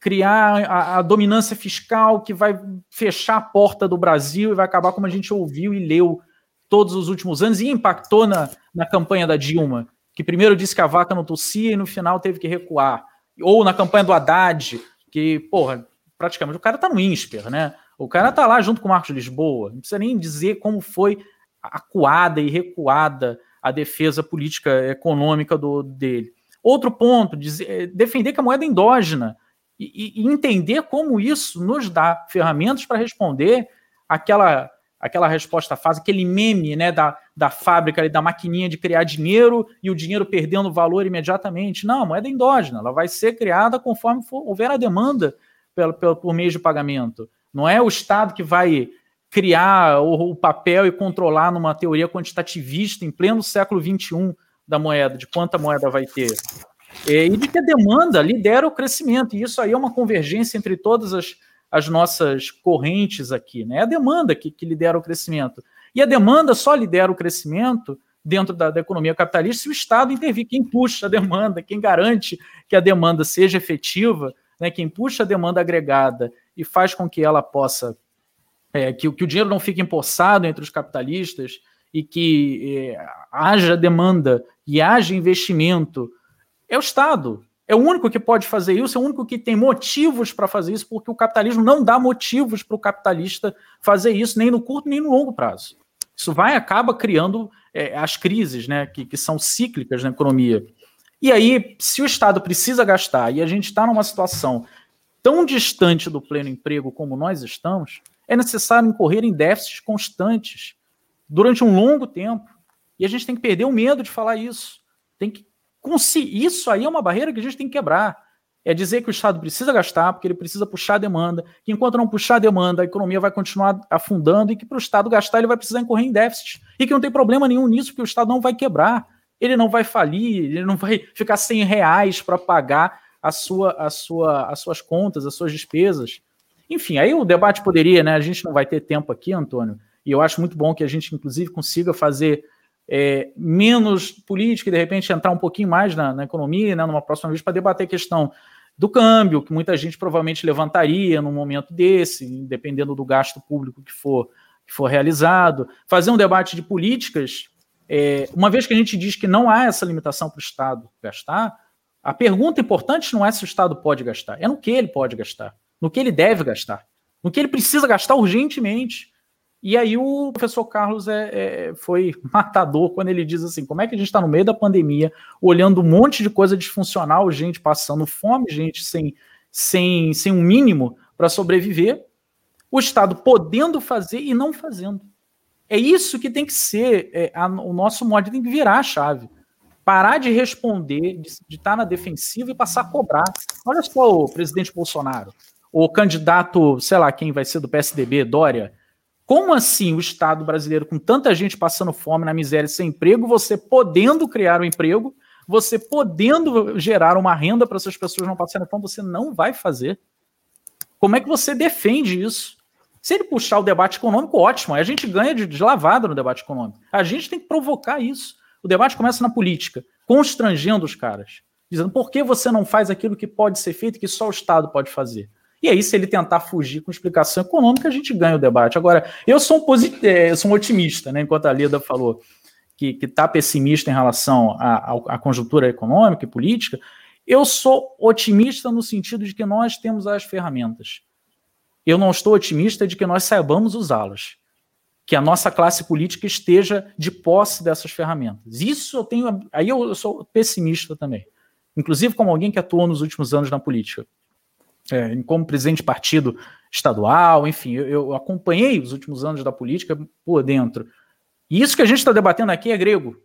criar a, a, dominância fiscal, que vai fechar a porta do Brasil e vai acabar como a gente ouviu e leu todos os últimos anos e impactou na, na campanha da Dilma, que primeiro disse que a vaca não tossia e no final teve que recuar. Ou na campanha do Haddad, que, porra, praticamente o cara tá no INSPER, né? O cara tá lá junto com o Marcos Lisboa. Não precisa nem dizer como foi acuada e recuada a defesa política econômica do, dele. Outro ponto, dizer, é, defender que a moeda é endógena e, e entender como isso nos dá ferramentas para responder aquela aquela resposta fácil, aquele meme né, da, da fábrica, da maquininha de criar dinheiro e o dinheiro perdendo valor imediatamente. Não, a moeda é endógena, ela vai ser criada conforme for, houver a demanda pelo, pelo, por meio de pagamento. Não é o Estado que vai criar o, o, papel e controlar numa teoria quantitativista em pleno século XXI da moeda, de quanta moeda vai ter. É, e de que a demanda lidera o crescimento. E isso aí é uma convergência entre todas as, as nossas correntes aqui. Né? É a demanda que, que lidera o crescimento. E a demanda só lidera o crescimento dentro da, da, economia capitalista se o Estado intervir. Quem puxa a demanda, quem garante que a demanda seja efetiva, né, quem puxa a demanda agregada e faz com que ela possa, é, que, que, o dinheiro não fique empossado entre os capitalistas e que é, haja demanda e haja investimento, é o Estado. É o único que pode fazer isso, é o único que tem motivos para fazer isso, porque o capitalismo não dá motivos para o capitalista fazer isso, nem no curto nem no longo prazo. Isso vai acaba criando é, as crises, né, que, que são cíclicas na economia. E aí, se o Estado precisa gastar e a gente está numa situação tão distante do pleno emprego como nós estamos, é necessário incorrer em déficits constantes durante um longo tempo. E a gente tem que perder o medo de falar isso. Tem que isso aí é uma barreira que a gente tem que quebrar. É dizer que o Estado precisa gastar, porque ele precisa puxar a demanda, que enquanto não puxar a demanda, a economia vai continuar afundando e que para o Estado gastar ele vai precisar incorrer em déficit. E que não tem problema nenhum nisso, porque o Estado não vai quebrar, ele não vai falir, ele não vai ficar sem reais para pagar a sua, a sua, as suas contas, as suas despesas. Enfim, aí o debate poderia, né? A gente não vai ter tempo aqui, Antônio, e eu acho muito bom que a gente, inclusive, consiga fazer é, menos política e, de repente, entrar um pouquinho mais na, na economia, né, numa próxima vez, para debater a questão do câmbio, que muita gente provavelmente levantaria num momento desse, dependendo do gasto público que for, que for realizado. Fazer um debate de políticas, é, uma vez que a gente diz que não há essa limitação para o Estado gastar, a pergunta importante não é se o Estado pode gastar, é no que ele pode gastar, no que ele deve gastar, no que ele precisa gastar urgentemente. E aí o professor Carlos é, é, foi <laughs> matador quando ele diz assim: como é que a gente está no meio da pandemia, olhando um monte de coisa disfuncional, gente passando fome, gente sem, sem, sem um mínimo para sobreviver, o Estado podendo fazer e não fazendo. É isso que tem que ser é, a, o nosso modo, tem que virar a chave. Parar de responder, de, de estar tá na defensiva e passar a cobrar. Olha só o presidente Bolsonaro, o candidato, sei lá quem vai ser do PSDB, Dória como assim o Estado brasileiro, com tanta gente passando fome, na miséria, sem emprego, você podendo criar um emprego, você podendo gerar uma renda para essas pessoas não passarem fome, você não vai fazer? Como é que você defende isso? Se ele puxar o debate econômico, ótimo, aí a gente ganha de, de lavada no debate econômico. A gente tem que provocar isso. O debate começa na política, constrangendo os caras, dizendo por que você não faz aquilo que pode ser feito, que só o Estado pode fazer. E aí, se ele tentar fugir com explicação econômica, a gente ganha o debate. Agora, eu sou um, posit... É, eu sou um otimista, né? Enquanto a Leda falou que está pessimista em relação à conjuntura econômica e política, eu sou otimista no sentido de que nós temos as ferramentas. Eu não estou otimista de que nós saibamos usá-las. Que a nossa classe política esteja de posse dessas ferramentas. Isso eu tenho. Aí eu sou pessimista também. Inclusive, como alguém que atuou nos últimos anos na política é, como presidente de partido estadual, enfim, eu, eu, acompanhei os últimos anos da política por dentro. E isso que a gente está debatendo aqui é grego.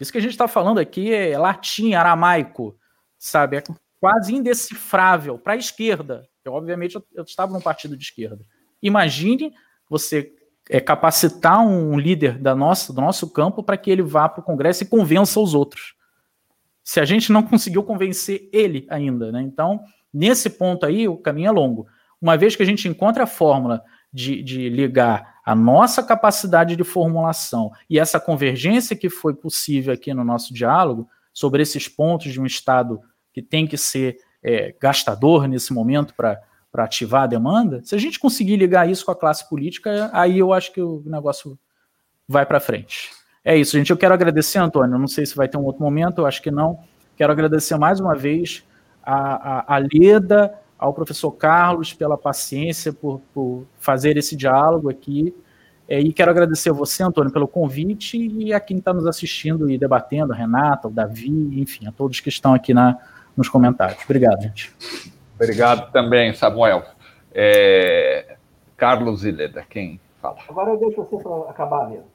Isso que a gente está falando aqui é latim, aramaico, sabe? É quase indecifrável para a esquerda. Eu, obviamente, eu, eu estava num partido de esquerda. Imagine você é, capacitar um líder da nossa, do nosso campo para que ele vá para o Congresso e convença os outros. Se a gente não conseguiu convencer ele ainda, né? Então, Nesse ponto aí, o caminho é longo. Uma vez que a gente encontra a fórmula de, de ligar a nossa capacidade de formulação e essa convergência que foi possível aqui no nosso diálogo sobre esses pontos de um Estado que tem que ser é, gastador nesse momento para ativar a demanda, se a gente conseguir ligar isso com a classe política, aí eu acho que o negócio vai para frente. É isso, gente. Eu quero agradecer, Antônio. Não sei se vai ter um outro momento, eu acho que não. Quero agradecer mais uma vez a, a, a Leda, ao professor Carlos pela paciência, por, por fazer esse diálogo aqui. É, e quero agradecer a você, Antônio, pelo convite e a quem está nos assistindo e debatendo, a Renata, o Davi, enfim, a todos que estão aqui na, nos comentários. Obrigado, gente. Obrigado também, Samuel. É, Carlos e Leda, quem fala? Agora eu deixo você para acabar mesmo.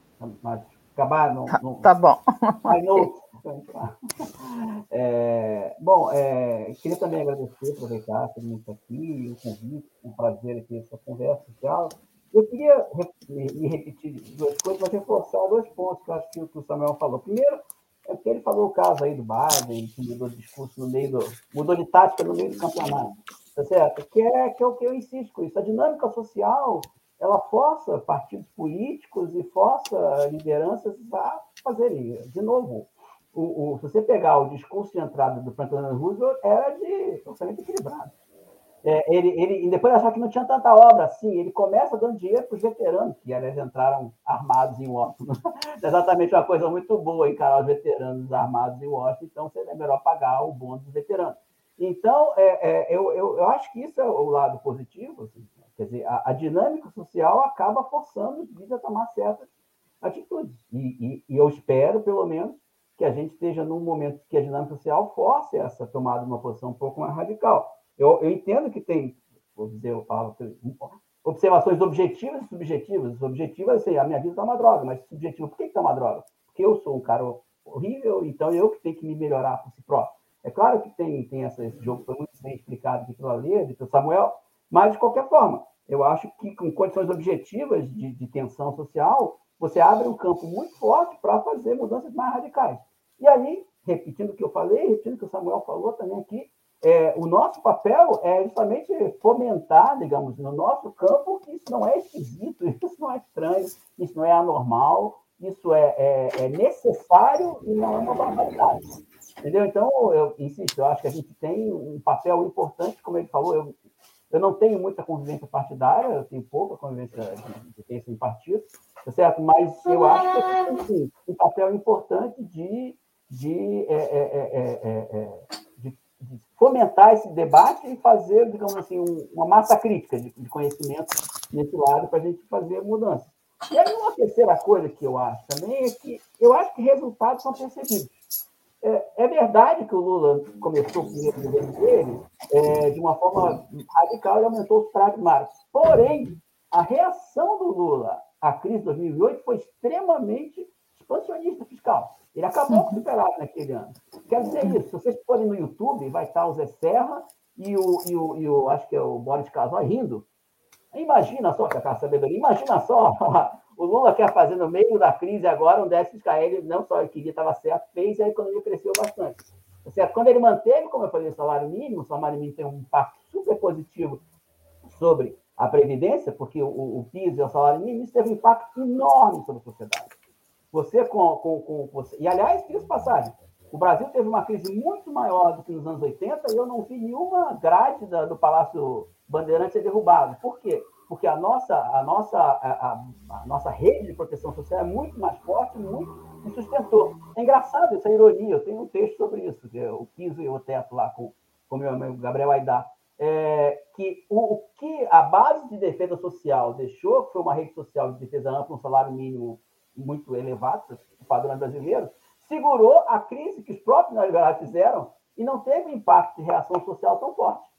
Acabar no, no... Tá, tá <laughs> <laughs> É, bom, é, queria também agradecer, aproveitar todo mundo aqui, o convite, um prazer aqui essa conversa social. Eu queria me repetir duas coisas, mas reforçar dois pontos que eu acho que o Samuel falou. Primeiro, é porque ele falou o caso aí do Biden, que mudou de discurso no meio do. mudou de tática no meio do campeonato. Tá certo? Que é, que é o que eu insisto com isso. A dinâmica social ela força partidos políticos e força lideranças a fazerem. De novo, o, o, se você pegar o discurso de entrada do Franklin Roosevelt, era de orçamento equilibrado. É, ele, ele, e depois achar que não tinha tanta obra assim, ele começa dando dinheiro para os veteranos, que aliás entraram armados em Washington. é <laughs> exatamente uma coisa muito boa encarar os veteranos armados em Washington, então seria melhor pagar o bônus dos veteranos. Então, é, é, eu, eu, eu, acho que isso é o lado positivo. Assim, quer dizer, a, a, dinâmica social acaba forçando os a tomar certas atitudes. E, e, e, eu espero, pelo menos, que a gente esteja num momento que a dinâmica social force essa tomada de uma posição um pouco mais radical. Eu, eu entendo que tem, vou dizer, eu falo, observações objetivas e subjetivas. Objetivas, assim, a minha vida está uma droga, mas subjetivo, por que está uma droga? Porque eu sou um cara horrível, então eu que tenho que me melhorar por si próprio. É claro que tem, tem essa, esse jogo foi muito bem explicado aqui pela Leda e pelo Samuel, mas, de qualquer forma, eu acho que com condições objetivas de, de tensão social, você abre um campo muito forte para fazer mudanças mais radicais. E aí, repetindo o que eu falei, repetindo o que o Samuel falou também aqui, é, o nosso papel é justamente fomentar, digamos, no nosso campo que isso não é esquisito, <laughs> isso não é estranho, isso não é anormal, isso é, é, é necessário e não é uma barbaridade. Entendeu? Então, eu insisto, eu acho que a gente tem um papel importante, como ele falou, eu, eu não tenho muita convivência partidária, eu tenho pouca convivência de, de, de em partido, tá certo? Mas eu acho que tem um papel importante de, de, é, é, é, de, de, fomentar esse debate e fazer, digamos assim, um, uma massa crítica de, de conhecimento nesse lado para a gente fazer mudanças. E aí, uma terceira coisa que eu acho também é que eu acho que resultados são percebidos. É, é, verdade que o Lula começou o primeiro governo dele é, de uma forma radical e aumentou os pragmáticos. Porém, a reação do Lula à crise de 2008 foi extremamente expansionista fiscal. Ele acabou com o naquele ano. Quer dizer isso, se vocês forem no YouTube, vai estar o Zé Serra e o, e o, e o acho que é o Boris Casoy rindo. Imagina só, Cacá Sabedoria, imagina só <laughs> O Lula quer fazer no meio da crise agora um déficit. Ele não só queria, estava certo, fez e a economia cresceu bastante. Certo? Quando ele manteve, como eu falei, o salário mínimo, o salário mínimo tem um impacto super positivo sobre a Previdência, porque o, o PIS é o salário mínimo, isso teve um impacto enorme sobre a sociedade. Você com, com, com você. E, aliás, diga passagem, o Brasil teve uma crise muito maior do que nos anos 80 e eu não vi nenhuma grade da, do Palácio Bandeirante ser derrubada. Por quê? porque a nossa, a nossa, a, a, a, nossa rede de proteção social é muito mais forte, muito se sustentou. É engraçado essa ironia, eu tenho um texto sobre isso, é o piso e o teto lá com o meu amigo Gabriel Aidar, é, que o, o, que a base de defesa social deixou, que foi uma rede social de defesa ampla, um salário mínimo muito elevado, o padrão brasileiro, segurou a crise que os próprios neoliberais fizeram e não teve impacto de reação social tão forte.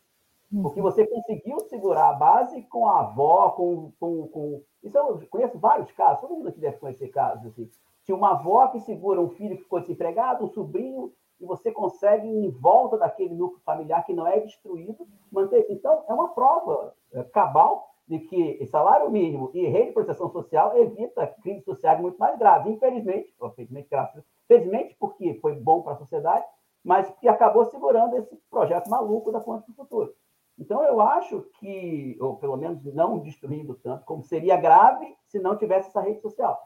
Porque você conseguiu segurar a base com a avó, com. com, com... Isso eu conheço vários casos, todo mundo aqui deve conhecer casos assim. Tinha uma avó que segura um filho que ficou desempregado, um sobrinho, e você consegue, em volta daquele núcleo familiar que não é destruído, manter. Então, é uma prova é, cabal de que salário mínimo e rede de proteção social evita crises sociais muito mais graves. Infelizmente, infelizmente, graças, felizmente, porque foi bom para a sociedade, mas que acabou segurando esse projeto maluco da Ponte do Futuro. Então, eu acho que, ou pelo menos não destruindo tanto, como seria grave se não tivesse essa rede social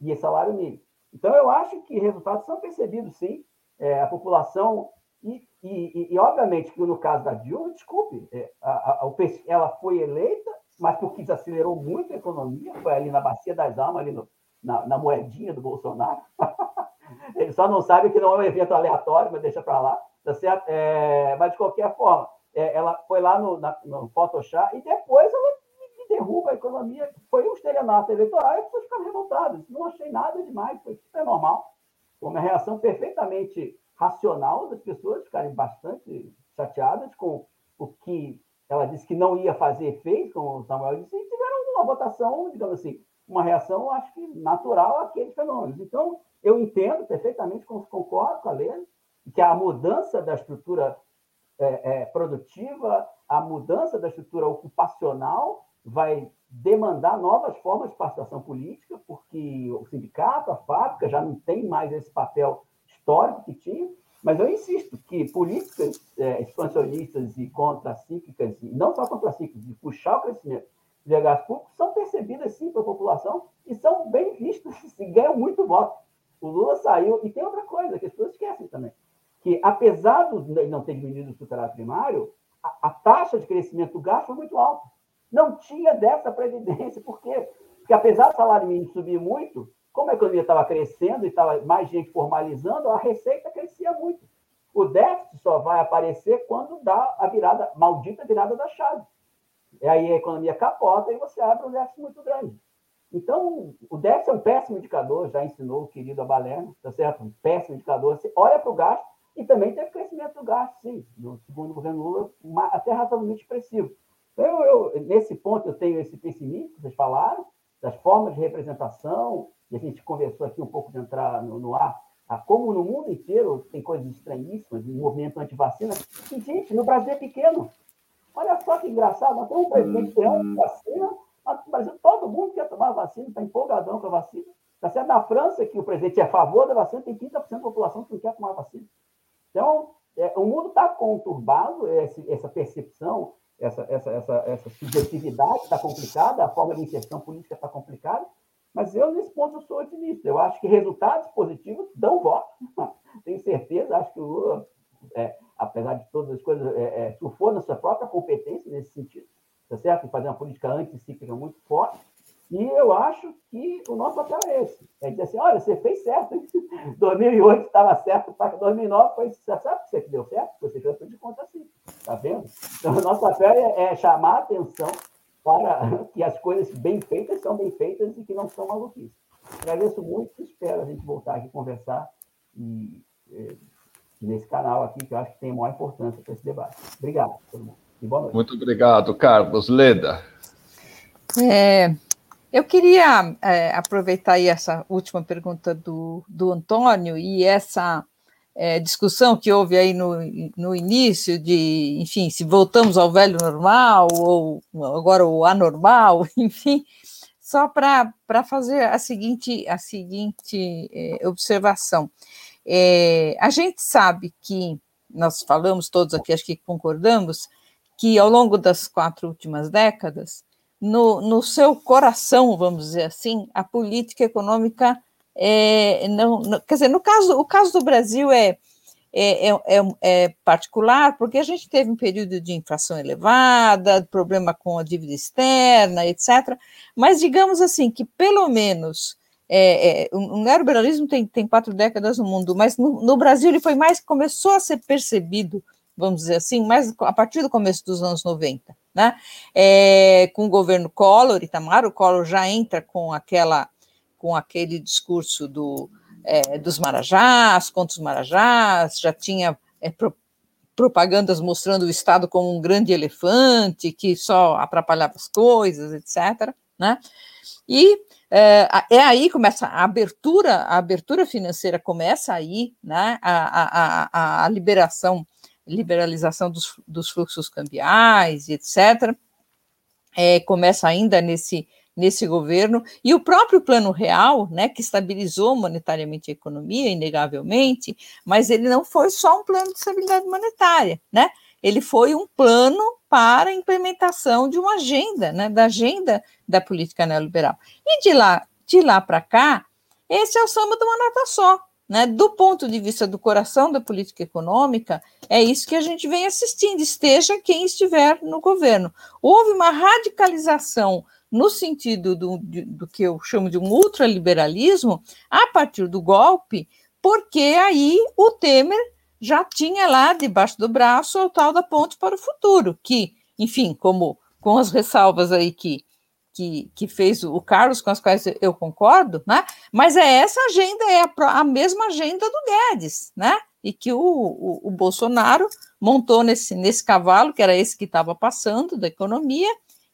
e esse salário mínimo. Então, eu acho que resultados são percebidos, sim. É, a população, e, e, e, obviamente que no caso da Dilma, desculpe, é, a, a, ela foi eleita, mas porque desacelerou muito a economia, foi ali na Bacia das Almas, ali no, na, na moedinha do Bolsonaro. <laughs> Ele só não sabe que não é um evento aleatório, mas deixa para lá, tá certo? É, mas, de qualquer forma, é, ela foi lá no, na, no Photoshop e depois ela derruba a economia. Foi um estelionato eleitoral e as pessoas ficaram revoltadas. Não achei nada demais, foi super normal. Foi uma reação perfeitamente racional das pessoas ficarem bastante chateadas com o que ela disse que não ia fazer efeito, como o Samuel disse, e tiveram uma votação, digamos assim, uma reação, acho que natural àqueles fenômenos. Então, eu entendo perfeitamente, concordo com a Lena, que a mudança da estrutura é, é, produtiva, a mudança da estrutura ocupacional vai demandar novas formas de participação política, porque o sindicato, a fábrica já não tem mais esse papel histórico que tinha, mas eu insisto que políticas é, expansionistas e contracíclicas, e não só contracíclicas, de puxar o crescimento de gastos públicos, são percebidas sim pela população e são bem vistas <laughs> e ganham muito voto. O Lula saiu, e tem outra coisa que as pessoas esquecem também, que apesar de não ter diminuído o superávit primário, a, a taxa de crescimento do gasto foi muito alta. Não tinha dessa previdência, por quê? Porque apesar do salário mínimo subir muito, como a economia estava crescendo e estava mais gente formalizando, a receita crescia muito. O déficit só vai aparecer quando dá a virada, maldita virada da chave. E aí a economia capota e você abre um déficit muito grande. Então, o déficit é um péssimo indicador, já ensinou o querido Abalerno, tá certo? Um péssimo indicador. Você olha para o gasto e também teve crescimento do gasto, sim, no segundo governo Lula, até razoavelmente expressivo. Eu, eu, nesse ponto, eu tenho esse pessimismo que vocês falaram, das formas de representação, e a gente conversou aqui um pouco de entrar no, no ar, a como no mundo inteiro tem coisas estranhíssimas, o movimento anti-vacina. E, gente, no Brasil é pequeno. Olha só que engraçado, nós temos um presidente que é anti-vacina, mas no Brasil todo mundo quer tomar vacina, está empolgadão com a vacina. Está certo? Na França, que o presidente é a favor da vacina, tem 30% da população que não quer tomar vacina. Então, é, o mundo está conturbado, esse, essa percepção, essa, essa, essa, essa subjetividade está complicada, a forma de inserção política está complicada, mas eu, nesse ponto, eu sou otimista. Eu acho que resultados positivos dão voto. <laughs> Tenho certeza, acho que o Lula, é, apesar de todas as coisas, é, é, surfou na sua própria competência nesse sentido, tá certo? Fazer uma política anticíclica muito forte. E eu acho que o nosso papel é esse. É dizer assim, olha, você fez certo. Hein? <laughs> 2008 estava certo, para 2009 foi, você sabe que você deu certo? Você fez de conta assim. Tá vendo? Então, o nosso papel é, é chamar a atenção para <laughs> que as coisas bem feitas são bem feitas e que não são maluquices. Agradeço muito, espero a gente voltar aqui conversar e, e, nesse canal aqui, que eu acho que tem maior importância para esse debate. Obrigado, todo mundo. E boa noite. Muito obrigado, Carlos. Leda. É, eu queria é, aproveitar aí essa última pergunta do, do Antônio e essa é, discussão que houve aí no, no início de, enfim, se voltamos ao velho normal ou agora o anormal, <laughs> enfim, só para fazer a seguinte, a seguinte é, observação. É, a gente sabe que, nós falamos todos aqui, acho que concordamos, que ao longo das quatro últimas décadas, no, no seu coração, vamos dizer assim, a política econômica é, não, não, quer dizer, no caso, o caso do Brasil é, é, é, é, particular, porque a gente teve um período de inflação elevada, problema com a dívida externa, etc. Mas digamos assim que pelo menos é, é, o neoliberalismo tem, tem quatro décadas no mundo, mas no, no, Brasil ele foi mais começou a ser percebido, vamos dizer assim, mais a partir do começo dos anos 90, né? É, com o governo Collor, Itamar, o Collor já entra com aquela com aquele discurso do, é, dos marajás, contra os marajás, já tinha é, pro, propagandas mostrando o Estado como um grande elefante que só atrapalhava as coisas, etc. Né? E é, é aí começa a abertura, a abertura financeira começa aí, né? a, a, a liberação, liberalização dos, dos fluxos cambiais, etc. É, começa ainda nesse nesse governo, e o próprio Plano Real, né, que estabilizou monetariamente a economia, inegavelmente, mas ele não foi só um plano de estabilidade monetária, né? Ele foi um plano para a implementação de uma agenda, né, da agenda da política neoliberal. E de lá, de lá para cá, esse é o samba de uma nota só. Né? Do ponto de vista do coração da política econômica, é isso que a gente vem assistindo, esteja quem estiver no governo. Houve uma radicalização no sentido do, do que eu chamo de um ultraliberalismo, a partir do golpe, porque aí o Temer já tinha lá debaixo do braço o tal da ponte para o futuro, que, enfim, como com as ressalvas aí que, que, que fez o Carlos, com as quais eu concordo, né? Mas é essa agenda, é a, a mesma agenda do Guedes, né? E que o, o, o Bolsonaro montou nesse, nesse cavalo, que era esse que estava passando da economia,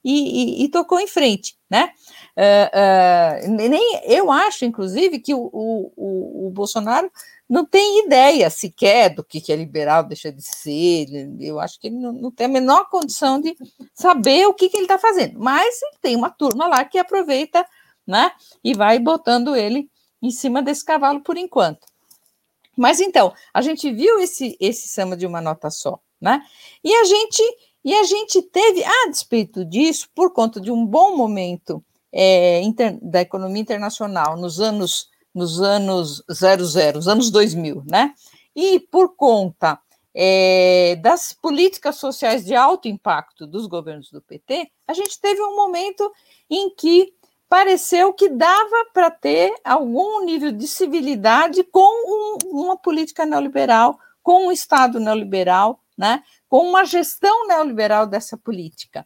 e, e, e tocou em frente, né? Uh, uh, nem eu acho, inclusive, que o, o, o, Bolsonaro não tem ideia sequer do que, que é liberal, deixa de ser. Eu acho que ele não, não tem a menor condição de saber o que, que ele está fazendo. Mas tem uma turma lá que aproveita, né? E vai botando ele em cima desse cavalo por enquanto. Mas então, a gente viu esse, esse samba de uma nota só, né? E a gente e a gente teve, a despeito disso, por conta de um bom momento é, inter, da economia internacional nos anos nos anos 00, os anos 2000, né? E por conta é, das políticas sociais de alto impacto dos governos do PT, a gente teve um momento em que pareceu que dava para ter algum nível de civilidade com um, uma política neoliberal, com um Estado neoliberal, né? Com uma gestão neoliberal dessa política.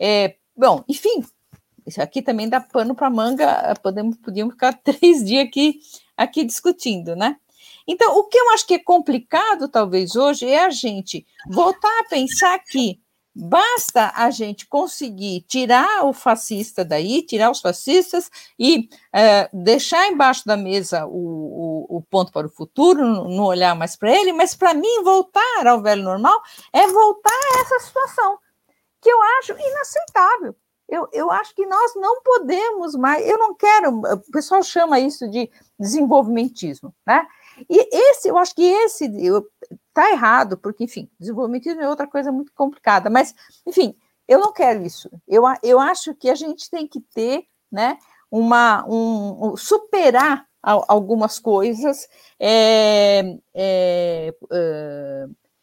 É, bom, enfim, isso aqui também dá pano para manga, podemos, podíamos ficar <laughs> três dias aqui, aqui discutindo, né? Então, o que eu acho que é complicado, talvez, hoje, é a gente voltar a pensar que basta a gente conseguir tirar o fascista daí, tirar os fascistas e é, deixar embaixo da mesa o, o, o, ponto para o futuro, não olhar mais para ele, mas para mim, voltar ao velho normal é voltar a essa situação, que eu acho inaceitável. Eu, eu acho que nós não podemos mais, eu não quero, o pessoal chama isso de desenvolvimentismo, né? E esse, eu acho que esse está errado, porque, enfim, desenvolvimentismo é outra coisa muito complicada, mas, enfim, eu não quero isso. Eu, eu acho que a gente tem que ter, né, uma, um, superar algumas coisas é, é,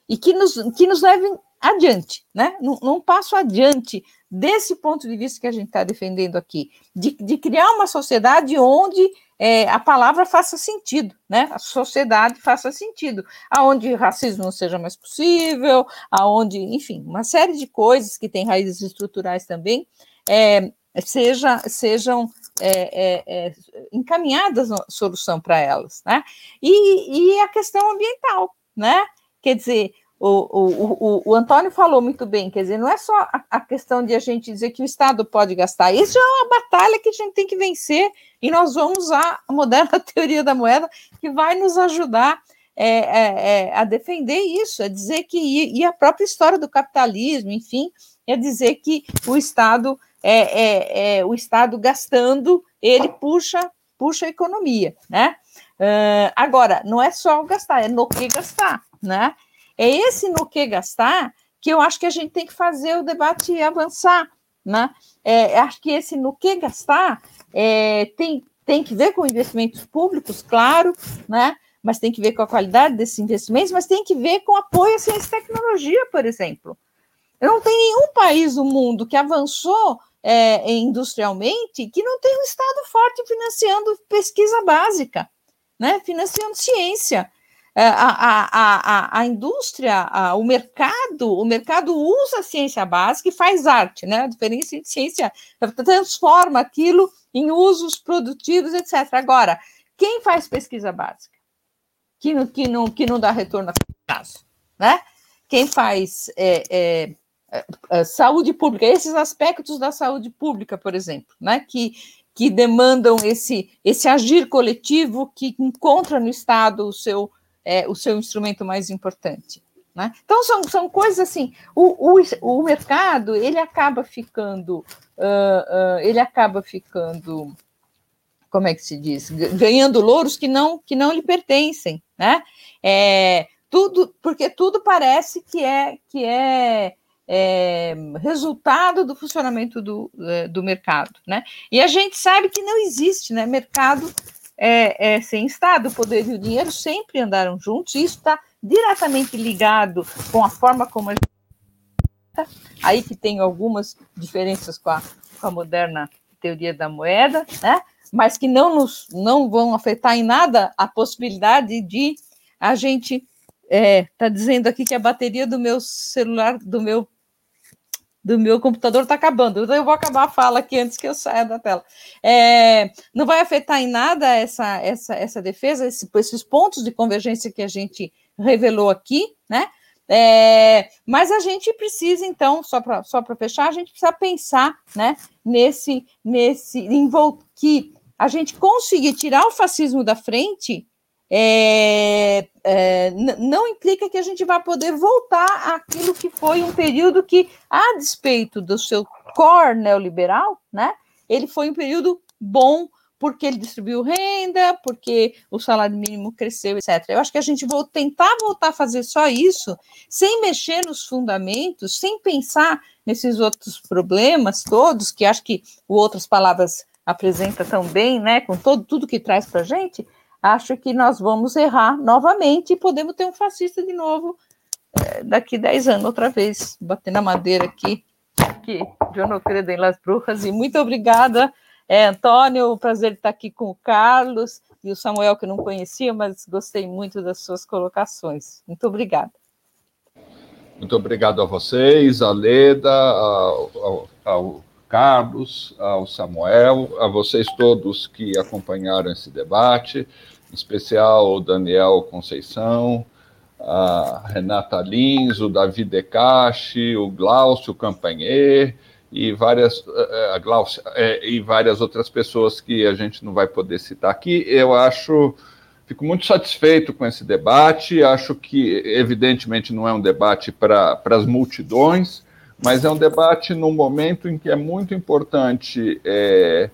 e que nos, que nos levem adiante, né? Num, num passo adiante desse ponto de vista que a gente está defendendo aqui, de, de, criar uma sociedade onde é, a palavra faça sentido, né? A sociedade faça sentido, aonde racismo não seja mais possível, aonde, enfim, uma série de coisas que têm raízes estruturais também é, seja, sejam é, é, é encaminhadas a solução para elas, né? E, e a questão ambiental, né? Quer dizer, o, o, o, Antônio falou muito bem, quer dizer, não é só a, a, questão de a gente dizer que o Estado pode gastar, isso é uma batalha que a gente tem que vencer, e nós vamos usar a moderna <laughs> teoria da moeda, que vai nos ajudar é, é, é, a defender isso, a dizer que, e, e, a própria história do capitalismo, enfim, é dizer que o Estado, é, é, é o Estado gastando, ele puxa, puxa a economia, né? Uh, agora, não é só gastar, é no que gastar, né? É esse no que gastar que eu acho que a gente tem que fazer o debate avançar. Né? É, acho que esse no que gastar é, tem, tem que ver com investimentos públicos, claro, né? mas tem que ver com a qualidade desses investimentos, mas tem que ver com apoio à ciência e tecnologia, por exemplo. Não tem nenhum país do mundo que avançou é, industrialmente que não tem um Estado forte financiando pesquisa básica, né? financiando ciência. É, a, a, a, a indústria, a, o mercado, o mercado usa a ciência básica e faz arte, né? A diferença de ciência transforma aquilo em usos produtivos, etc. Agora, quem faz pesquisa básica? Que não, que não, que não dá retorno a caso, né? Quem faz é, é, é, é, saúde pública, esses aspectos da saúde pública, por exemplo, né? Que, que demandam esse, esse agir coletivo que encontra no Estado o seu é, o seu instrumento mais importante. Né? Então, são, são coisas assim, o, o, o mercado, ele acaba ficando, uh, uh, ele acaba ficando, como é que se diz, ganhando louros que não, que não lhe pertencem, né? É, tudo, porque tudo parece que é, que é, é resultado do funcionamento do, é, do mercado, né? E a gente sabe que não existe, né? Mercado é, é, sem Estado, o poder e o dinheiro sempre andaram juntos, e isso está diretamente ligado com a forma como a gente. Aí que tem algumas diferenças com a, com a moderna teoria da moeda, né? mas que não, nos, não vão afetar em nada a possibilidade de a gente está é, tá dizendo aqui que a bateria do meu celular, do meu do meu computador está acabando. Então, eu vou acabar a fala aqui antes que eu saia da tela. É, não vai afetar em nada essa, essa, essa defesa, esse, esses pontos de convergência que a gente revelou aqui, né? É, mas a gente precisa, então, só para só fechar, a gente precisa pensar né, nesse, nesse em que a gente conseguir tirar o fascismo da frente é, é, não implica que a gente vai poder voltar àquilo que foi um período que, a despeito do seu core neoliberal, né, ele foi um período bom porque ele distribuiu renda, porque o salário mínimo cresceu, etc. Eu acho que a gente vai tentar voltar a fazer só isso, sem mexer nos fundamentos, sem pensar nesses outros problemas todos, que acho que o Outras Palavras apresenta tão bem, né, com todo, tudo que traz para a gente, acho que nós vamos errar novamente e podemos ter um fascista de novo é, daqui 10 anos, outra vez, batendo a madeira aqui, aqui, eu não creio em Las Brujas, e muito obrigada é, Antônio, prazer estar aqui com o Carlos e o Samuel, que não conhecia, mas gostei muito das suas colocações. Muito obrigada. Muito obrigado a vocês, a Leda, ao, ao, ao Carlos, ao Samuel, a vocês todos que acompanharam esse debate, em especial o Daniel Conceição, a Renata Lins, o Davi Decache, o Glaucio Campanher, e várias eh, eh, a é, e várias outras pessoas que a gente não vai poder citar aqui. Eu acho, fico muito satisfeito com esse debate. Acho que, evidentemente, não é um debate para as multidões, mas é um debate num momento em que é muito importante é,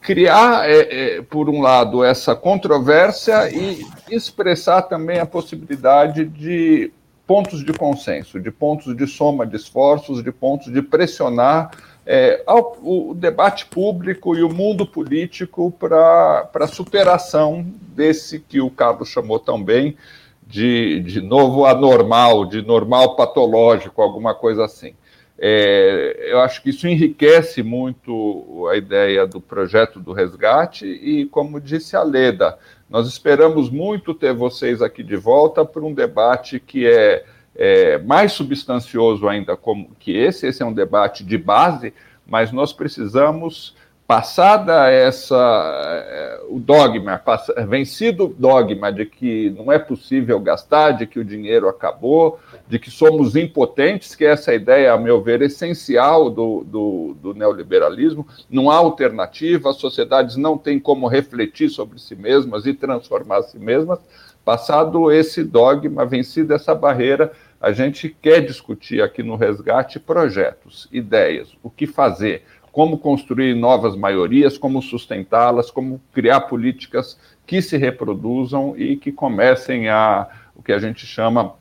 criar, é, é, por um lado, essa controvérsia e expressar também a possibilidade de pontos de consenso, de pontos de soma de esforços, de pontos de pressionar é, ao, o debate público e o mundo político para a superação desse que o Carlos chamou tão bem de, de novo anormal, de normal patológico, alguma coisa assim. É, eu acho que isso enriquece muito a ideia do projeto do resgate e, como disse a Leda, nós esperamos muito ter vocês aqui de volta para um debate que é, é, mais substancioso ainda como que esse. Esse é um debate de base, mas nós precisamos passada essa é, o dogma, vencido o dogma de que não é possível gastar, de que o dinheiro acabou, de que somos impotentes, que essa ideia, a meu ver, essencial do, do, do neoliberalismo, não há alternativa, as sociedades não têm como refletir sobre si mesmas e transformar si mesmas. Passado esse dogma, vencida essa barreira, a gente quer discutir aqui no resgate projetos, ideias, o que fazer, como construir novas maiorias, como sustentá-las, como criar políticas que se reproduzam e que comecem a o que a gente chama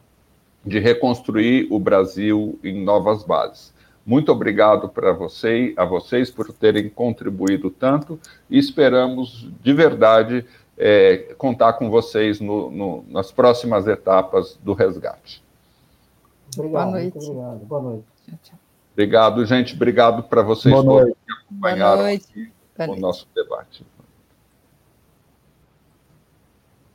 de reconstruir o Brasil em novas bases. Muito obrigado para você, a vocês por terem contribuído tanto e esperamos de verdade é, contar com vocês no, no, nas próximas etapas do resgate. Obrigado, Boa noite. Obrigado. Boa noite. Tchau, tchau. Obrigado, gente. Obrigado para vocês Boa todos noite. que acompanharam o nosso debate.